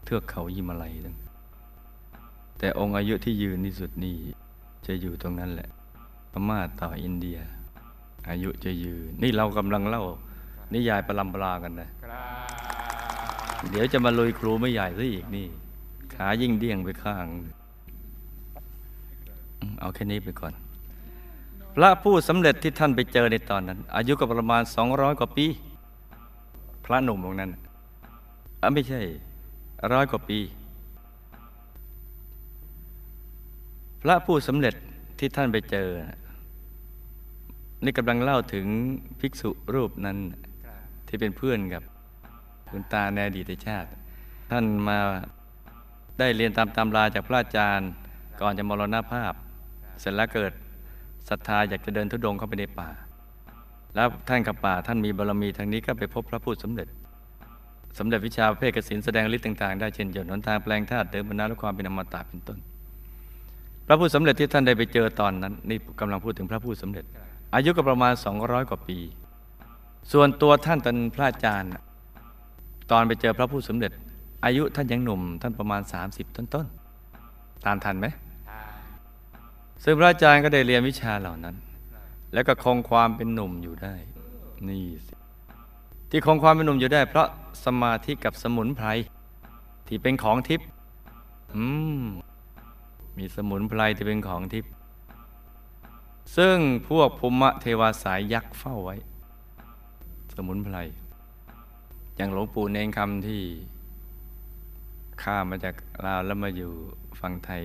A: เทือกเขายิมาลัยทั้งแต่องค์อายุที่ยืนที่สุดนี่จะอยู่ตรงนั้นแหละพม่าต่ออินเดีย อายุจะยืน นี่เรากำลังเล่า นิยายประลำปรากันนะ
B: ครับ
A: เดี๋ยวจะมาลุยครูไม่ใหญ่ซะอีกนี่ ขายิ่งเดี้ยงไปข้างอืมเอาแค่นี้ไปก่อน พระผู้สำเร็จที่ท่านไปเจอในตอนนั้น อายุก็ประมาณสองร้อยกว่าปี พระหนุ่มองค์นั้นอะไม่ใช่ร้อยกว่าปี พระผู้สำเร็จที่ท่านไปเจอ นี่กำลังเล่าถึงภิกษุรูปนั้น ที่เป็นเพื่อนกับคุณตาในอดีตชาติ ท่านมาได้เรียนตามตำราจากพระอาจารย์ ก่อนจะมรณภาพ เสร็จแล้วเกิดศรัทธาอยากจะเดินทุดงเข้าไปในป่า แล้วท่านกับป่าท่านมีบารมีทางนี้ก็ไปพบพระผู้สำเร็จสำเร็จวิชาเพศกสินแสดงฤทธิ์ต่างๆ ได้เช่นหยดหนทางแปลงธาตุเดิมบรรณาและความเป็นอมตะเป็นต้น พระผู้สำเร็จที่ท่านได้ไปเจอตอนนั้น นี่กำลังพูดถึงพระผู้สำเร็จ อายุก็ประมาณ 200 กว่าปี ส่วนตัวท่านเป็นพระอาจารย์น่ะตอนไปเจอพระผู้สำเร็จ อายุท่านยังหนุ่ม ท่านประมาณ 30 ต้นต้นๆตามทันไหม
B: อ่า
A: ซึ่งพระอาจารย์ก็ได้เรียนวิชาเหล่านั้น แล้วก็คงความเป็นหนุ่มอยู่ได้ นี่สิที่คงความเป็นหนุ่มอยู่ได้ เพราะสมาธิกับสมุนไพรที่เป็นของทิพย์อืมมีสมุนไพรที่เป็นของทิพย์ ซึ่งพวกภูมิเทวาสายยักษ์เฝ้าไว้ สมุนไพรอย่างหลวงปู่เนงคำที่ข้ามมาจากลาวแล้วมาอยู่ฝั่งไทย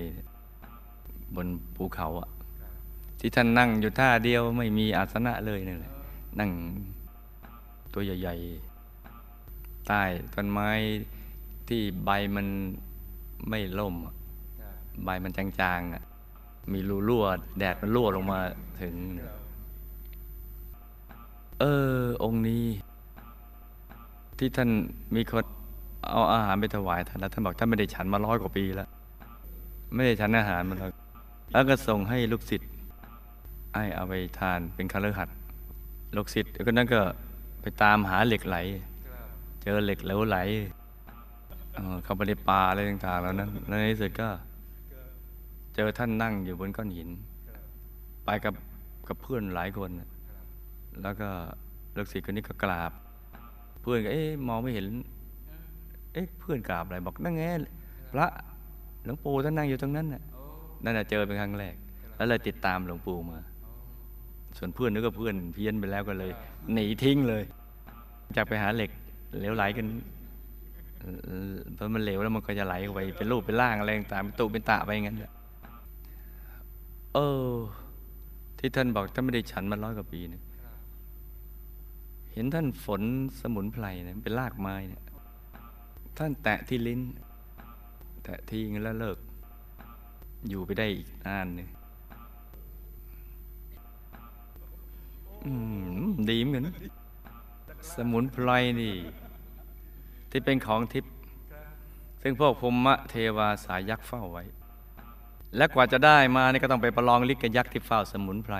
A: บนภูเขาอะที่ท่านนั่งอยู่ท่าเดียวไม่มีอาสนะเลยนั่นแหละ นั่งตัวใหญ่ๆ ใต้ต้นไม้ที่ใบมันไม่ล่ม ใบมันจางๆอะ มีรูรั่วแดดมันรั่วลงมาถึง เออ องค์นี้ ที่ท่านมีคนเอาอาหารไปถวายท่านแล้วท่านบอกท่านไม่ได้ฉันมาร้อยกว่าปีแล้ว ไม่ได้ฉันอาหารมาแล้วแล้วก็ส่งให้ลูกศิษย์ให้เอาไปทานเป็นคาฤหัสลูกศิษย์ก็นั่นก็ไปตามหาเหล็กไหล เจอเหล็กเหลวไหลเออเขาไปในป่าอะไรต่างๆแล้วนั้นแล้วในที่สุดก็ เจอท่านนั่งอยู่บนก้อนหิน ไปกับกับเพื่อนหลายคน แล้วก็ลูกศิษย์คนนี้ก็กราบ เพื่อนก็เอ๊ะมองไม่เห็น เอ๊ะเพื่อนกราบอะไรบอกนั่งไงพระหลวงปู่ท่านนั่งอยู่ตรงนั้นน่ะนั่นน่ะเจอเป็นครั้งแรก แล้วเลยติดตามหลวงปู่มา ส่วนเพื่อนนึกว่าเพื่อนเพี้ยนไปแล้วก็เลย หนีทิ้งเลยจากไปหาเหล็กเหลวไหลกันเพราะมันเหลวแล้วมันก็จะไหลไปเป็นรูปเป็นร่างอะไรต่างเป็นตุเป็นตะไปอย่างนั้นแหละ เออ ที่ท่านบอกท่านไม่ได้ฉันมาร้อยกว่าปีเนี่ยเห็นท่านฝนสมุนไพรเนี่ยเป็นรากไม้เนี่ย ท่านแตะที่ลิ้น แตะทีงั้นแล้วเลิก อยู่ไปได้อีกนานเนี่ยอืมดีเหมือนกันสมุนไพรนี่ ที่เป็นของทิพย์ซึ่งพวกพรหมเทวาสายยักษ์เฝ้าไว้ และกว่าจะได้มานี่ก็ต้องไปประลองลิกกับยักษ์ที่เฝ้าสมุนไพร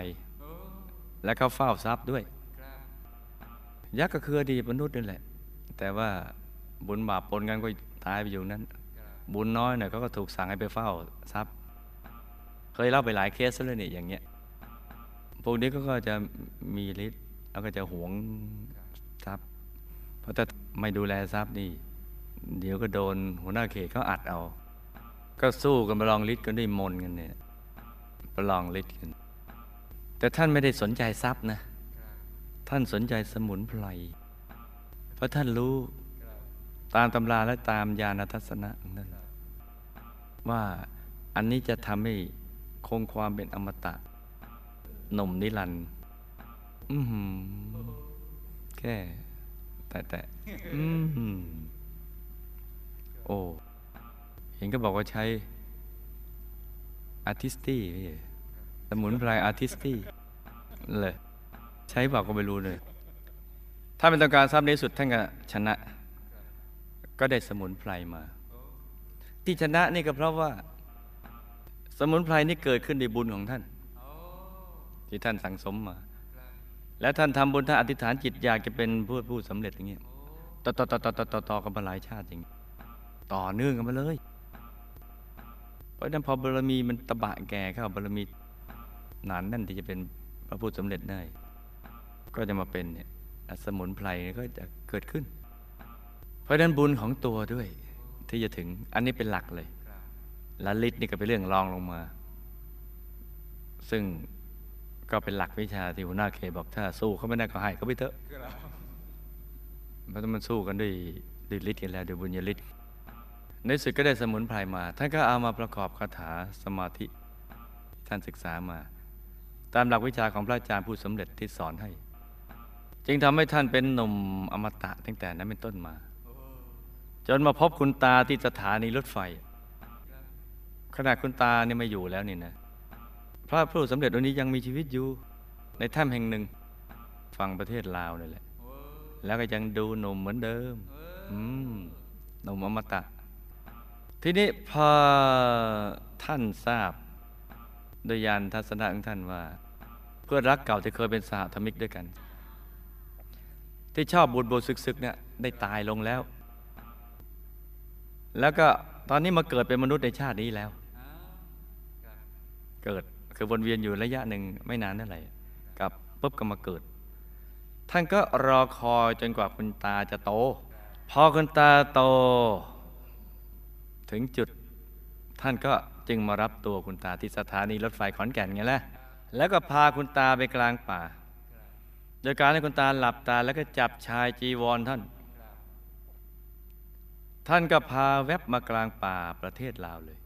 A: และเขาเฝ้าทรัพย์ด้วย ยักษ์ก็คืออดีตมนุษย์นี่แหละ แต่ว่าบุญบาปปนกันก็ตายไปอยู่นั้น บุญน้อยเนี่ยเขาก็ถูกสั่งให้ไปเฝ้าทรัพย์ เคยเล่าไปหลายเคสแล้วนี่อย่างเงี้ย พวกนี้ก็ก็จะมีฤทธิ์แล้วก็จะหวงทรัพย์ เพราะถ้าไม่ดูแลทรัพย์นี่ เดี๋ยวก็โดนหัวหน้าเขตเขาอัดเอา ก็สู้กันประลองฤทธิ์กันด้วยมนกันเนี่ยประลองฤทธิ์กัน แต่ท่านไม่ได้สนใจทรัพย์นะ ท่านสนใจสมุนไพร เพราะท่านรู้ตามตำราและตามญาณทัศนะของท่นว่าอันนี้จะทำให้คงความเป็นอมตะหนุ่มนิรันด์อือหือแค่แต่แต่อือหือโอ้ เห็นก็บอกว่าใช้อาร์ติสตี้พี่สมุนไพรอาร์ติสตี้เลยใช้บอกก็ไม่รู้เลย ถ้าเป็นต้องการทราบในสุดท่านก็ชนะ ก็ได้สมุนไพรมา ที่ชนะนี่ก็เพราะว่า สมุนไพรนี่เกิดขึ้นในบุญของท่าน ที่ท่านสั่งสมมา แล้วท่านทำบุญท่านอธิษฐานจิตอยากจะเป็นผู้ผู้สำเร็จอย่างเงี้ยต่อต่อต่อต่อต่อต่อต่อกันมาหลายชาติอย่างเงี้ยต่อเนื่องกันมาเลย เพราะนั้นพอบารมีมันตะบะแก่เข้าบารมีหนานแนั่นที่จะเป็นพระผู้สำเร็จได้ ก็จะมาเป็นเนี่ยสมุนไพรก็จะเกิดขึ้น เพราะนั้นบุญของตัวด้วย ที่จะถึงอันนี้เป็นหลักเลยละฤทธิ์นี่ก็เป็นเรื่องรองลงมา ซึ่งก็เป็นหลักวิชาที่หัวหน้าเคบอกถ้าสู้เขาไม่ได้ก็ให้เขาไปเถอะเพราะมันสู้กันด้วยด้วยฤทธิ์กันแล้วด้วยบุญญาฤทธิ์ ในสุดก็ได้สมุนไพรมา ท่านก็เอามาประกอบคาถาสมาธิ ท่านศึกษามา ตามหลักวิชาของพระอาจารย์ผู้สำเร็จที่สอนให้ จึงทำให้ท่านเป็นหนุ่มอมตะตั้งแต่นั้นเป็นต้นมา จนมาพบคุณตาที่สถานีรถไฟ ขณะคุณตาเนี่ยไม่อยู่แล้วนี่นะ พระผู้สำเร็จองค์นี้ยังมีชีวิตอยู่ในถ้ำแห่งหนึ่งฝั่งประเทศลาวนี่แหละ แล้วก็ยังดูหนุ่มเหมือนเดิม อืมหนุ่มอมตะ ทีนี้พอท่านทราบโดยยานทัศนะของท่านว่า เพื่อนรักเก่าที่เคยเป็นสหธรรมิกด้วยกัน ที่ชอบบูดโบซึกๆเนี่ยได้ตายลงแล้ว แล้วก็ตอนนี้มาเกิดเป็นมนุษย์ในชาตินี้แล้ว เกิดคือวนเวียนอยู่ระยะหนึ่งไม่นานเท่าไหร่กับปุ๊บก็มาเกิด ท่านก็รอคอยจนกว่าคุณตาจะโต พอคุณตาโต ถึงจุดท่านก็จึงมารับตัวคุณตาที่สถานีรถไฟขอนแก่นไงแหละแล้วก็พาคุณตาไปกลางป่า โดยการให้คุณตาหลับตาแล้วก็จับชายจีวรท่าน ท่านก็พาแวบมากลางป่าประเทศลาวเลย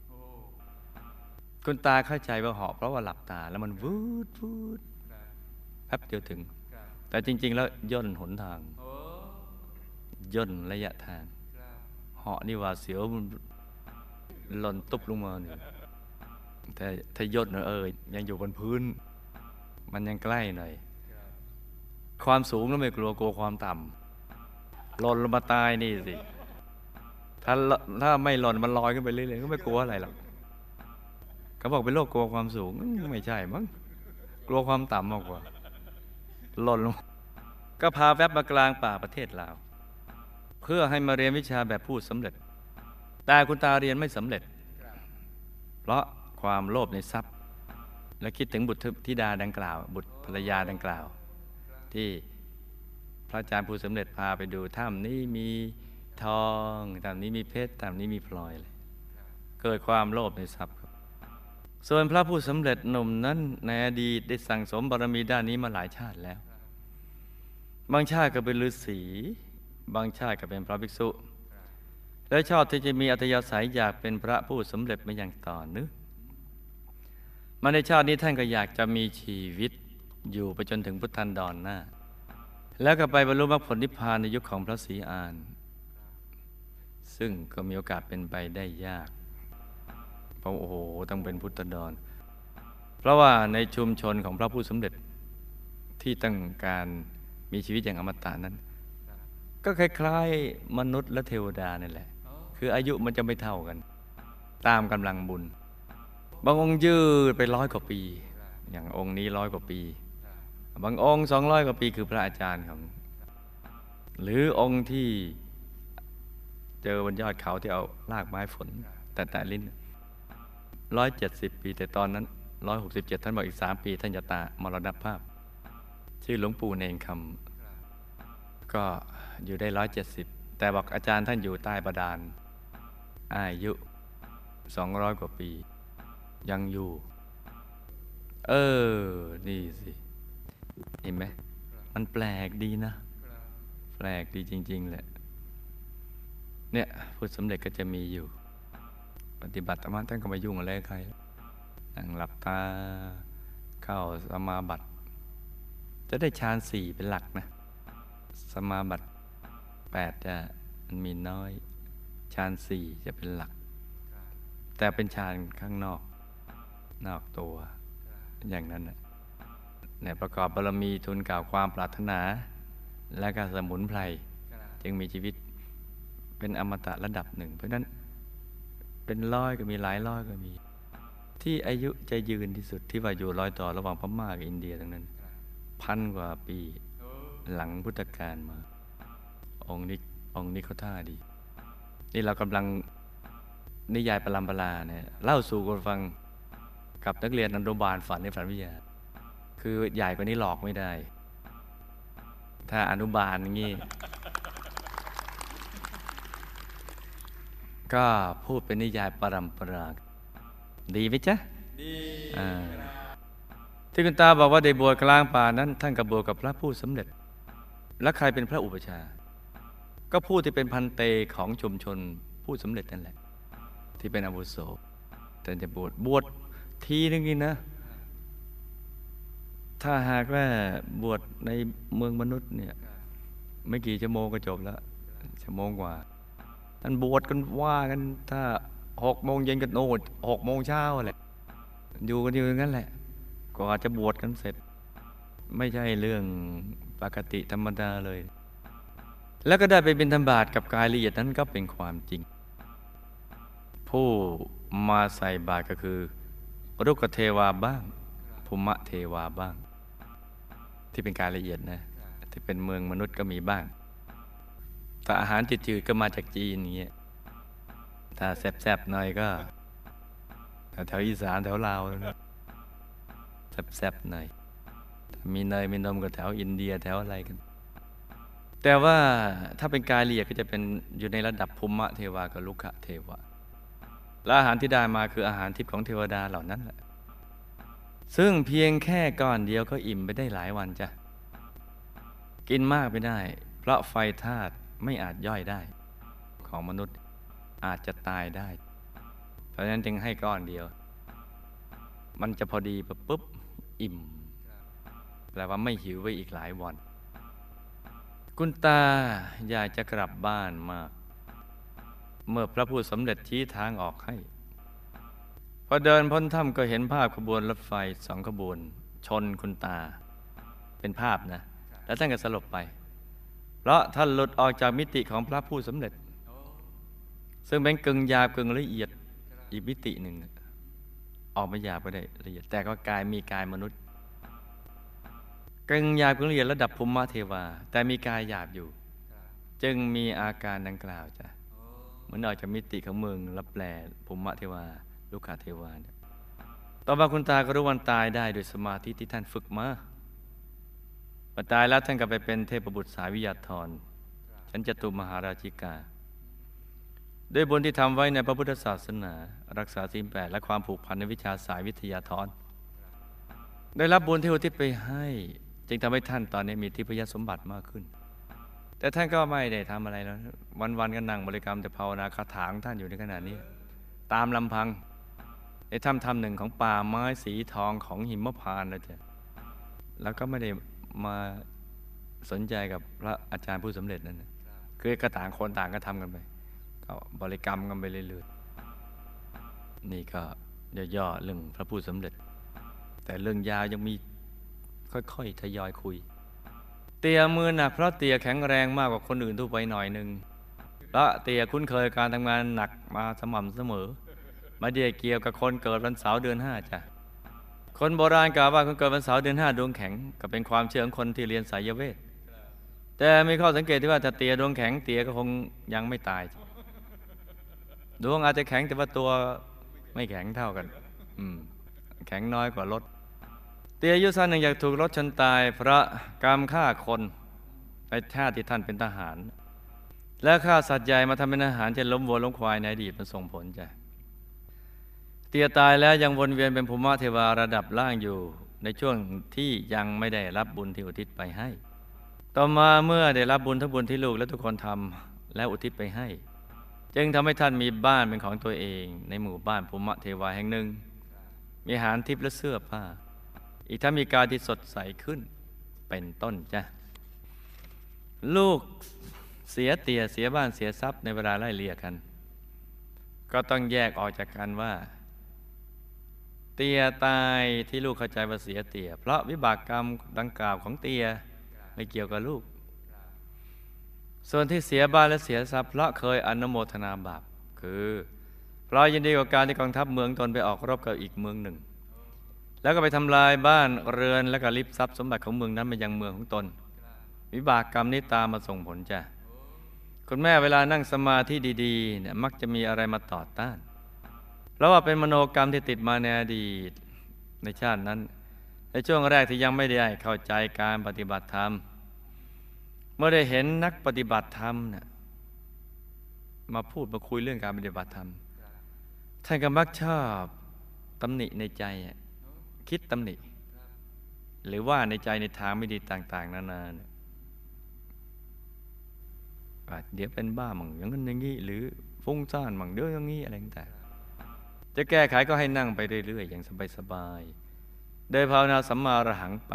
A: คุณตาเข้าใจว่าเหาะเพราะว่าหลับตาแล้วมันวืดวืดแป๊บเดียวถึง แต่จริง ๆ แล้วย่นหนทาง ย่นระยะทางเหาะนี่ว่าเสียว หล่นตุบลงมาเนี่ยแต่ถ้าย่นเออยังอยู่บนพื้น มันยังใกล้หน่อยความสูงแล้วไม่กลัวกลัวความต่ำหล่นลงมาตายนี่สิถ้าถ้าไม่หล่นมันลอยขึ้นไปเรื่อยๆก็ไม่กลัวอะไรหรอกเขาบอกเป็นโรคกลัวความสูงไม่ใช่มั้งกลัวความต่ำมากกว่าหล่นลง ก็พาแวบมากลางป่าประเทศลาว เพื่อให้มาเรียนวิชาแบบผู้สำเร็จ แต่คุณตาเรียนไม่สำเร็จ เพราะความโลภในทรัพย์ และคิดถึงบุตรธิดาดังกล่าว บุตรภรรยาดังกล่าว ที่พระอาจารย์ผู้สำเร็จพาไปดูถ้ำนี้มีทองถ้ำนี้มีเพชรถ้ำนี้มีพลอยเลยเกิดความโลภในทรัพย์ครับส่วนพระผู้สำเร็จหนุ่มนั้นในอดีตได้สั่งสมบารมีด้านนี้มาหลายชาติแล้ว บางชาติก็เป็นฤาษี บางชาติก็เป็นพระภิกษุ และชอบที่จะมีอัธยาศัยอยากเป็นพระผู้สำเร็จมาอย่างต่อเนื่องมาในชาตินี้ท่านก็อยากจะมีชีวิตอยู่ไปจนถึงพุทธันดรหน้า แล้วก็ไปบรรลุมรรคผลนิพพานในยุคของพระศรีอาน ซึ่งก็มีโอกาสเป็นไปได้ยาก เพราะโอ้โหต้องเป็นพุทธดร เพราะว่าในชุมชนของพระผู้สำเร็จที่ต้องการมีชีวิตอย่างอมตะนั้น ก็คล้ายๆ มนุษย์และเทวดานั่นแหละ คืออายุมันจะไม่เท่ากัน ตามกำลังบุญ บางองค์ยืดไปร้อยกว่าปี อย่างองค์นี้ร้อยกว่าปี บางองค์สองร้อยกว่าปีคือพระอาจารย์ของ หรือองค์ที่เจอบนยอดเขาที่เอาลากไม้ฝน แต่แต่ลิ้นร้อยเจ็ดสิบปี แต่ตอนนั้นร้อยหกสิบเจ็ดท่านบอกอีกสามปี ท่านจะตามรณภาพ ชื่อหลวงปู่เนงคำก็อยู่ได้ร้อยเจ็ดสิบแต่บอกอาจารย์ท่านอยู่ใต้ประดาน อายุสองร้อยกว่าปี ยังอยู่ เออ นี่สิ เห็นไหม มันแปลกดีนะ แปลกดีจริง ๆ แหละ เนี่ยพุทธสมเด็จก็จะมีอยู่ ปฏิบัติธรรมท่านก็ไมายุ่งอะไรใครนั่งหลับตา เข้าสมาบัติ จะได้ฌานสี่เป็นหลักนะ สมาบัติแปดจะมันมีน้อย ฌานสี่จะเป็นหลัก แต่เป็นฌานข้างนอก นอกตัวอย่างนั้นนะเนี่ยประกอบบารมีทุนกล่าวความปรารถนา และการสมุนไพรจึงมีชีวิตเป็นอมตะระดับหนึ่ง เพราะนั้นเป็นร้อยก็มีหลายร้อยก็มี ที่อายุจะยืนที่สุดที่ว่าอยู่ร้อยต่อระหว่างพม่ากับอินเดียทั้งนั้น พันกว่าปีหลังพุทธกาลมา องค์นี้องค์นี้เขาท่าดี นี่เรากำลังนิยายปรามปราเนี่ยเล่าสู่กันฟังกับนักเรียนอนุบาลฝันในฝันวิทยา คือใหญ่กว่านี้หลอกไม่ได้ ถ้าอนุบาลอย่างนี้ ก็พูดเป็นนิยายปรำปราดีไหมจ๊ะ
B: ดี
A: อ่าที่คุณตาบอกว่าได้บวชกลางป่านั้น ท่านกับบวชกับพระผู้สำเร็จ และใครเป็นพระอุปชฌาย์ ก็ผู้ที่เป็นพันเตของชุมชนผู้สำเร็จนั่นแหละ ที่เป็นอาวุโสแต่จะบวชบวชทีนึงนี่นะ ถ้าหากว่าบวชในเมืองมนุษย์เนี่ยไม่กี่ชั่วโมงก็จบแล้วชั่วโมงกว่าท่านบวชกันว่ากันถ้าหกโมงเย็นกันโน่นหกโมงเช้าแหละ อยู่กันอยู่อย่างนั้นแหละกว่าจะบวชกันเสร็จ ไม่ใช่เรื่องปกติธรรมดาเลย แล้วก็ได้ไปเป็นธบาตกับกายละเอียดนั้นก็เป็นความจริง ผู้มาใส่บาตรก็คือรุกเทวาบ้างภูมะเทวาบ้าง ที่เป็นกายละเอียดนะที่เป็นเมืองมนุษย์ก็มีบ้าง แต่อาหารจืดๆก็มาจากจีนอย่างเงี้ยถ้าแซ่บๆหน่อยก็แถวอีสานแถวลาวนะแซ่บๆหน่อยมีเนยมีนมก็แถวอินเดียแถวอะไรกัน แต่ว่าถ้าเป็นกายละเอียดก็จะเป็นอยู่ในระดับภูมะเทวากับลุกะเทวาและอาหารที่ได้มาคืออาหารทิพย์ของเทวดาเหล่านั้นแหละ ซึ่งเพียงแค่ก้อนเดียวก็อิ่มไปได้หลายวันจ้ะ กินมากไม่ได้ เพราะไฟธาตุไม่อาจย่อยได้ ของมนุษย์อาจจะตายได้ เพราะฉะนั้นจึงให้ก้อนเดียว มันจะพอดีปุ๊บอิ่ม แปลว่าไม่หิวไว้อีกหลายวัน คุณตาอยากจะกลับบ้านมาก เมื่อพระผู้สำเร็จชี้ทางออกให้ พอเดินพ้นถ้ำก็เห็นภาพขบวนรถไฟสองขบวน ชนคุณตา เป็นภาพนะ แล้วท่านก็สลบไป เพราะท่านหลุดออกจากมิติของพระผู้สำเร็จ ซึ่งเป็นกึ่งหยาบกึ่งละเอียดอีกมิติหนึ่งออกมาหยาบก็ได้ละเอียดแต่ก็กายมีกายมนุษย์ กึ่งหยาบกึ่งละเอียดระดับภูมิเทวา แต่มีกายหยาบอยู่ จึงมีอาการดังกล่าวจ้ะเหมือนออกจากมิติของเมืองรับแปลภูมิเทวา ลูกขาเทวาเนี่ยต่อมาคุณตาก็รู้วันตายได้โดยสมาธิที่ท่านฝึกมาพอตายแล้วท่านก็ไปเป็นเทพบุตรสายวิทยาธรชั้นจตุมหาราชิกา ด้วยบุญที่ทำไว้ในพระพุทธศาสนา รักษาศีลแปดและความผูกพันในวิชาสายวิทยาธรได้รับบุญที่อุทิศไปให้ จึงทำให้ท่านตอนนี้มีทิพยสมบัติมากขึ้น แต่ท่านก็ไม่ได้ทำอะไรแล้ว วันๆก็นั่งบริกรรมแต่ภาวนาคาถาของท่านอยู่ในขณะนี้ ตามลำพังในถ้ำถ้ำหนึ่งของป่าไม้สีทองของหิมพานต์แล้วจ้ะแล้วก็ไม่ได้มาสนใจกับพระอาจารย์ผู้สำเร็จนั่นนะคือกระต่างคนต่างก็ทำกันไปก็บริกรรมกันไปเรื่อยๆนี่ก็ย่อๆเรื่องพระผู้สำเร็จ แต่เรื่องยาวยังมี ค่อยๆทยอยคุย เตียมือหนักเพราะเตียแข็งแรงมากกว่าคนอื่นทั่วไปหน่อยหนึ่งและเตียคุ้นเคยการทำงานหนักมาสม่ำเสมอมาเดียเกี่ยวกับคนเกิดวันเสาร์เดือนห้าจ้ะคนโบราณกล่าวว่าคนเกิดวันเสาร์เดือนห้าดวงแข็งก็เป็นความเชื่อของคนที่เรียนสายเวทแต่มีข้อสังเกตที่ว่าถ้าเตียดวงแข็งเตียก็คงยังไม่ตาย ดวงอาจจะแข็งแต่ว่าตัวไม่แข็งเท่ากัน อืม แข็งน้อยกว่ารถ ตียอายุสั้นหนึ่งอยากถูกรถชนตายเพราะกรรมฆ่าคนในชาติที่ท่านเป็นทหาร และฆ่าสัตว์ใหญ่มาทำเป็นอาหารเช่นล้มวัวล้มควายในอดีตมันส่งผลจ้ะเตียตายแล้วยังวนเวียนเป็นภูมิเทวาระดับล่างอยู่ในช่วงที่ยังไม่ได้รับบุญที่อุทิศไปให้ ต่อมาเมื่อได้รับบุญทั้งบุญที่ลูกและทุกคนทำและอุทิศไปให้ จึงทำให้ท่านมีบ้านเป็นของตัวเอง ในหมู่บ้านภูมิเทวาแห่งหนึ่ง มีอาหารทิพย์และเสื้อผ้า อีกทั้งมีการที่สดใสขึ้นเป็นต้นจ้ะลูกเสียเตียเสียบ้านเสียทรัพย์ในเวลาไล่เลี่ยกัน ก็ต้องแยกออกจากกันว่า เตียตายที่ลูกเข้าใจว่าเสียเตีย เพราะวิบากกรรมดังกล่าวของเตียไม่เกี่ยวกับลูก ส่วนที่เสียบ้านและเสียทรัพย์เพราะเคยอนุโมทนาบาปคือ เพราะยินดีกับการที่กองทัพเมืองตนไปออกรบกับอีกเมืองหนึ่ง แล้วก็ไปทำลายบ้านเรือนและก็ริบทรัพย์สมบัติของเมืองนั้นไปยังเมืองของตน วิบากกรรมนี้ตามมาส่งผลจ้ะคุณแม่เวลานั่งสมาธิดีๆเนี่ยมักจะมีอะไรมาต่อต้านเพราะว่าเป็นมโนกรรมที่ติดมาในอดีตในชาตินั้น ในช่วงแรกที่ยังไม่ได้เข้าใจการปฏิบัติธรรม เมื่อได้เห็นนักปฏิบัติธรรมเนี่ยมาพูดมาคุยเรื่องการปฏิบัติธรรม ท่านก็มักชอบตำหนิในใจอะ คิดตำหนิ หรือว่าในใจในทางไม่ดีต่าง ๆ นานาเนี่ยอะเดี๋ยวเป็นบ้ามั่งอย่างนั้นอย่างนี้ หรือฟุ้งซ่านมั่งเดี๋ยวอย่างนี้อะไรต่างๆจะแก้ไขก็ให้นั่งไปเรื่อย ๆ อย่างสบายๆโดยภาวนาสัมมาอรหังไป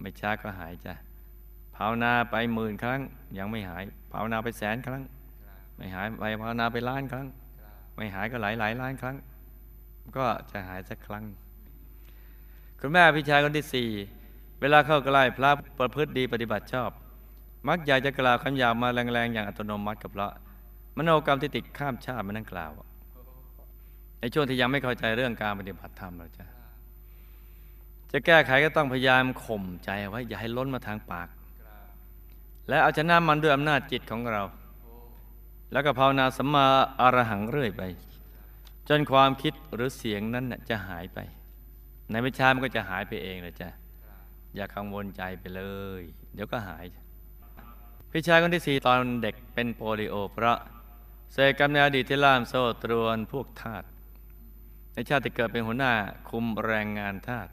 A: ไม่ช้าก็หายจ้ะภาวนาไปหมื่นครั้ง ยังไม่หาย ภาวนาไปแสนครั้ง ไม่หายไปภาวนาไปล้านครั้ง ไม่หายก็หลายหลายล้านครั้ง ก็จะหายสักครั้ง คุณแม่พี่ชายคนที่สี่เวลาเข้าใกล้พระประพฤติดีปฏิบัติชอบ มักอยากจะกล่าวคำหยาบมาแรงๆอย่างอัตโนมัติกับพระมโนกรรมที่ติดข้ามชาติมานั่งกล่าวในช่วงที่ยังไม่เข้าใจเรื่องการปฏิบัติธรรมเราจะจะแก้ไขก็ต้องพยายามข่มใจไว้อย่าให้ล้นมาทางปาก และเอาชนะมันด้วยอำนาจจิตของเรา แล้วก็ภาวนาสัมมาอรหังเรื่อยไป จนความคิดหรือเสียงนั้นจะหายไป ในไม่ช้ามันก็จะหายไปเองเลยจ้ะอย่ากังวลใจไปเลย เดี๋ยวก็หาย พี่ชายคนที่สี่ตอนเด็กเป็นโปลิโอ เพราะเสกกรรมในอดีตที่ล่ามโซ่ตรวนพวกทาสในชาติที่เกิดเป็นหัวหน้าคุมแรงงานทาส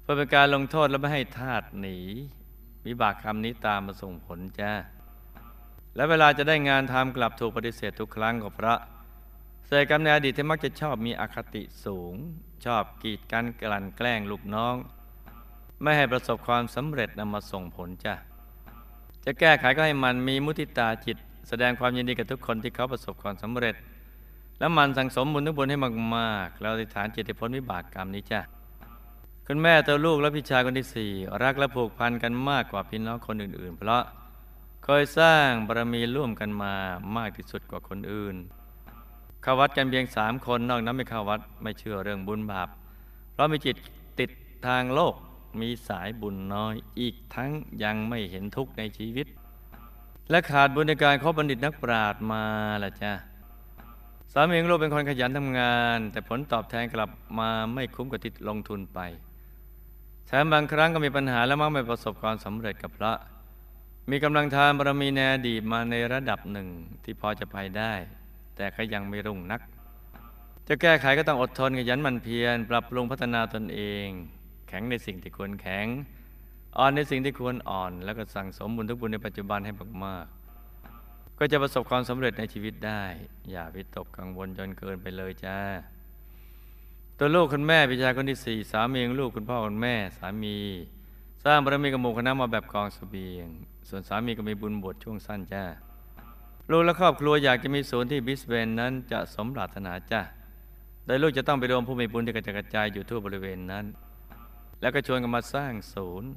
A: เพื่อเป็นการลงโทษและไม่ให้ทาสหนีวิบากกรรมนี้ตามมาส่งผลจ้าและเวลาจะได้งานทำกลับถูกปฏิเสธทุกครั้งก็เพราะ เสกกรรมในอดีตที่มักจะชอบมีอคติสูง ชอบกีดกันกลั่นแกล้งลูกน้อง ไม่ให้ประสบความสำเร็จนำมาส่งผลจ้ะจะแก้ไขก็ให้มันมีมุทิตาจิต แสดงความยินดีกับทุกคนที่เขาประสบความสำเร็จ แล้วมันสั่งสมบุญทุกบุญให้มากๆแล้วอธิษฐานจิตให้พ้นวิบากกรรมนี้จ้ะคุณแม่ตัวลูกและพี่ชายคนที่สี่รักและผูกพันกันมากกว่าพี่น้องคนอื่นๆ เพราะเคยสร้างบารมีร่วมกันมามากที่สุดกว่าคนอื่น เข้าวัดกันเพียงสามคนนอกนั้นไม่เข้าวัดไม่เชื่อเรื่องบุญบาป เพราะมีจิตติดทางโลกมีสายบุญน้อย อีกทั้งยังไม่เห็นทุกข์ในชีวิต และขาดบุญในการคบบัณฑิตนักปราชญ์มาละจ้ะสามีของลูกเป็นคนขยันทำงาน แต่ผลตอบแทนกลับมาไม่คุ้มกับที่ลงทุนไปแถมบางครั้งก็มีปัญหาและมักไม่ประสบความสำเร็จกับพระ มีกำลังทานบารมีในอดีตมาในระดับหนึ่งที่พอจะไปได้ แต่ก็ยังไม่รุ่งนัก จะแก้ไขก็ต้องอดทนขยันหมันเพียรปรับปรุงพัฒนาตนเอง แข็งในสิ่งที่ควรแข็ง อ่อนในสิ่งที่ควรอ่อน แล้วก็สั่งสมบุญทุกบุญในปัจจุบันให้มากๆก็จะประสบความสำเร็จในชีวิตได้ อย่าวิตกกังวลจนเกินไปเลยจ้าตัวลูกคุณแม่พิชายคนที่สี่สามีของลูกคุณพ่อคุณแม่สามีสร้างบารมีกับหมู่คณะมาแบบกองเสบียง ส่วนสามีก็มีบุญบวชช่วงสั้นจ้า ลูกและครอบครัวอยากจะมีศูนย์ที่บิสเบนนั้นจะสมปรารถนาจ้าโดยลูกจะต้องไปรวมผู้มีบุญที่กระจายอยู่ทั่วบริเวณนั้น แล้วก็ชวนกันมาสร้างศูนย์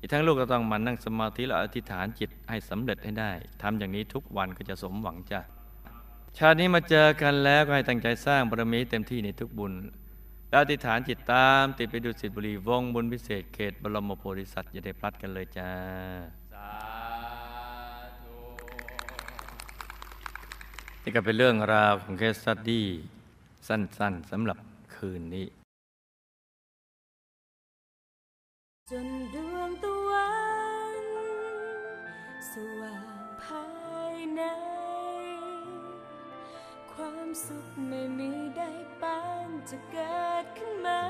A: อีกทั้งลูกก็ต้องมันนั่งสมาธิและอธิษฐานจิตให้สำเร็จให้ได้ทำอย่างนี้ทุกวันก็จะสมหวังจ้ะชาตินี้มาเจอกันแล้วก็ให้ตั้งใจสร้างบารมีเต็มที่ในทุกบุญและอธิษฐานจิตตาม ติดไปดูสิบุรีวงบุญพิเศษเขตบรมโพธิสัตว์อย่าได้พลัดกันเลยจ้า
B: สาธุ
A: นี่ก็เป็นเรื่องราวของเคสสตดี้สั้นๆสำหรับคืนนี้
C: จนดวงตะวันสว่างภายใน ความสุขไม่มีใดปานจะเกิดขึ้นมา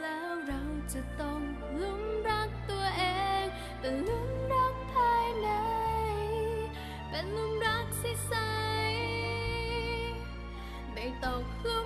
C: แล้วเราจะต้องลุมรัก รัก